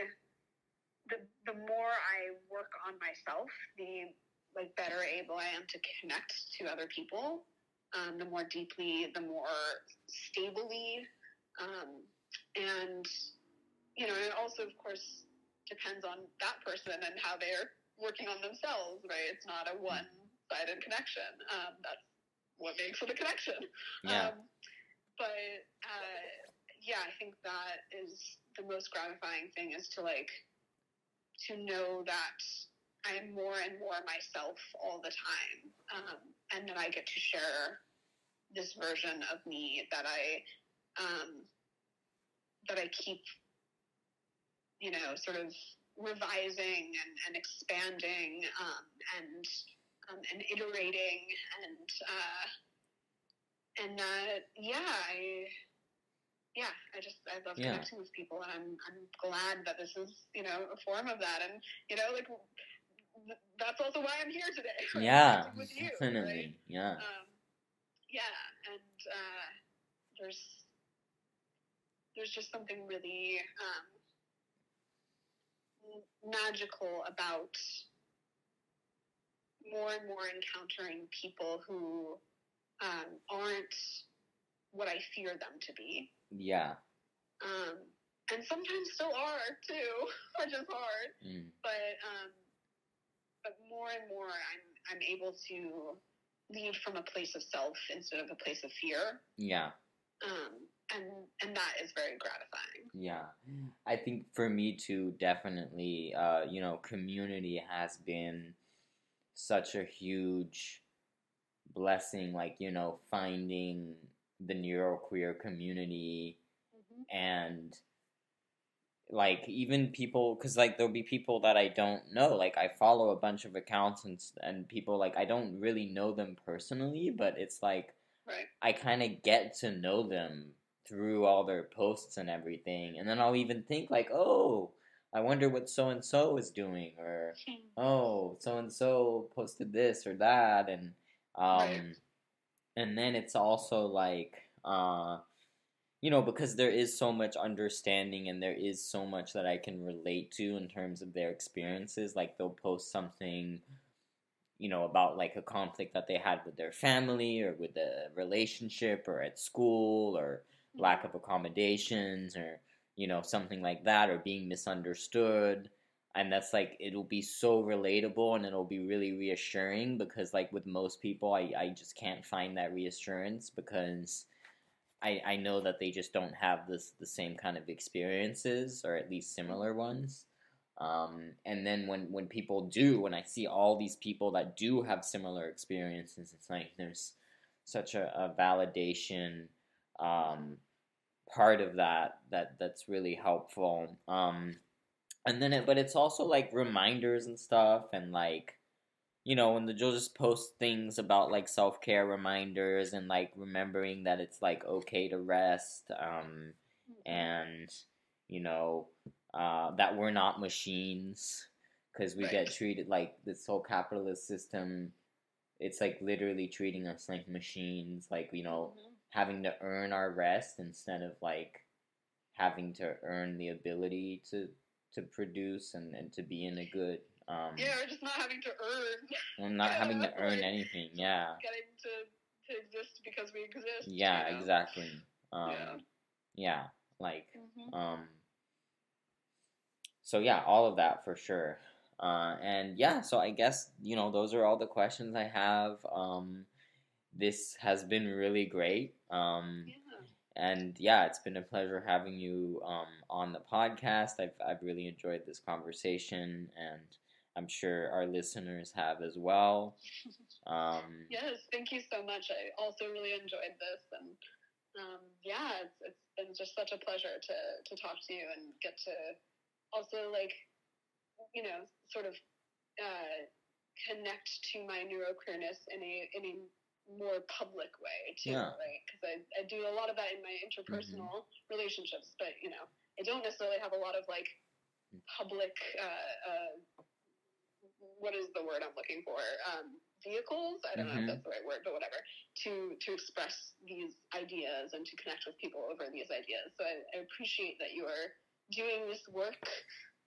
the the more I work on myself the like better able I am to connect to other people. Um, the more deeply, the more stably, um, and you know, it also of course depends on that person and how they're working on themselves. Right? It's not a one-sided connection. Um, that's what makes it a connection. Yeah. Um, but uh, yeah, I think that is the most gratifying thing is to like to know that I am more and more myself all the time, um, and that I get to share this version of me that I um, that I keep, you know, sort of revising and, and expanding um, and um, and iterating and uh, and uh, yeah, I yeah, I just I love Yeah. connecting with people, and I'm I'm glad that this is you know a form of that, and you know like that's also why I'm here today. [laughs] right? Yeah, with you, definitely. Yeah. Um, yeah, and uh, there's there's just something really um, magical about more and more encountering people who um, aren't what I fear them to be. Yeah. Um, and sometimes still are too, [laughs] which is hard. Mm. But um, but more and more, I'm I'm able to lead from a place of self instead of a place of fear. Yeah. Um, and and that is very gratifying. Yeah. I think for me too, definitely, uh, you know, community has been such a huge blessing, like, you know, finding the neuroqueer community Mm-hmm. and like even people because like there'll be people that i don't know like i follow a bunch of accounts and, and people like i don't really know them personally but it's like Right. i kind of get to know them through all their posts and everything and then i'll even think like oh i wonder what so and so is doing or oh so and so posted this or that and um and then it's also like uh you know because there is so much understanding and there is so much that i can relate to in terms of their experiences like they'll post something you know about like a conflict that they had with their family or with a relationship or at school or lack of accommodations or you know something like that or being misunderstood. And that's like it'll be so relatable and it'll be really reassuring because like with most people i, I just can't find that reassurance because I, I know that they just don't have this the same kind of experiences or at least similar ones. Um, and then when when people do when i see all these people that do have similar experiences it's like there's such a, a validation um, part of that that that's really helpful um, and then it but it's also like reminders and stuff and like you know and the, you'll just post things about like self-care reminders and like remembering that it's like okay to rest um, Mhm. and you know uh, that we're not machines because we get treated like this whole capitalist system it's like literally treating us like machines like you know Mhm. Having to earn our rest instead of like having to earn the ability to to produce and, and to be in a good um Yeah, or just not having to earn, [laughs] and not having to earn like- anything yeah getting to to exist because we exist. yeah you know? exactly um Yeah. yeah like Mhm. um so yeah all of that for sure uh and yeah so i guess you know those are all the questions i have um this has been really great um Yeah. and yeah it's been a pleasure having you um on the podcast i've i've really enjoyed this conversation and i'm sure our listeners have as well [laughs] um Yes, thank you so much. I also really enjoyed this, and um, yeah, it's, it's been just such a pleasure to to talk to you and get to also like you know sort of uh, connect to my neuroqueerness in a in a more public way too, Yeah. right? Because I, I do a lot of that in my interpersonal relationships, but you know I don't necessarily have a lot of like public. Uh, uh, what is the word I'm looking for? Um, vehicles. I don't know Mhm. if that's the right word, but whatever. To to express these ideas and to connect with people over these ideas. So I, I appreciate that you are doing this work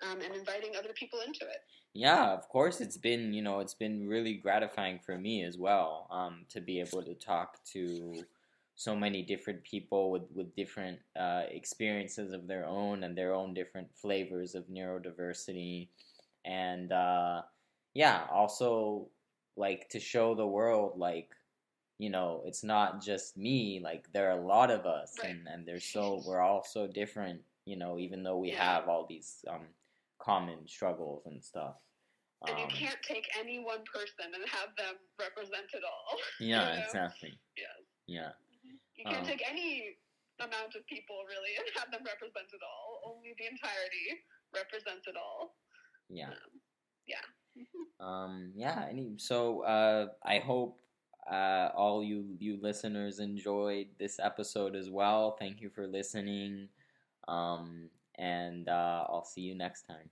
um, and inviting other people into it. Yeah, of course. It's been, you know, it's been really gratifying for me as well um, to be able to talk to so many different people with, with different uh, experiences of their own and their own different flavors of neurodiversity. And uh, yeah, also like to show the world, like, you know, it's not just me, like, there are a lot of us, Right. and, and they're so, we're all so different, you know, even though we Yeah. have all these um, common struggles and stuff. And you Um, can't take any one person and have them represent it all. [laughs] yeah, you know? exactly. Yes. Yeah, You can't Um, take any amount of people really and have them represent it all. Only the entirety represents it all. yeah, Um, yeah. [laughs] um, yeah. Any, so uh, I hope uh, all you you listeners enjoyed this episode as well. Thank you for listening, um, and uh, I'll see you next time.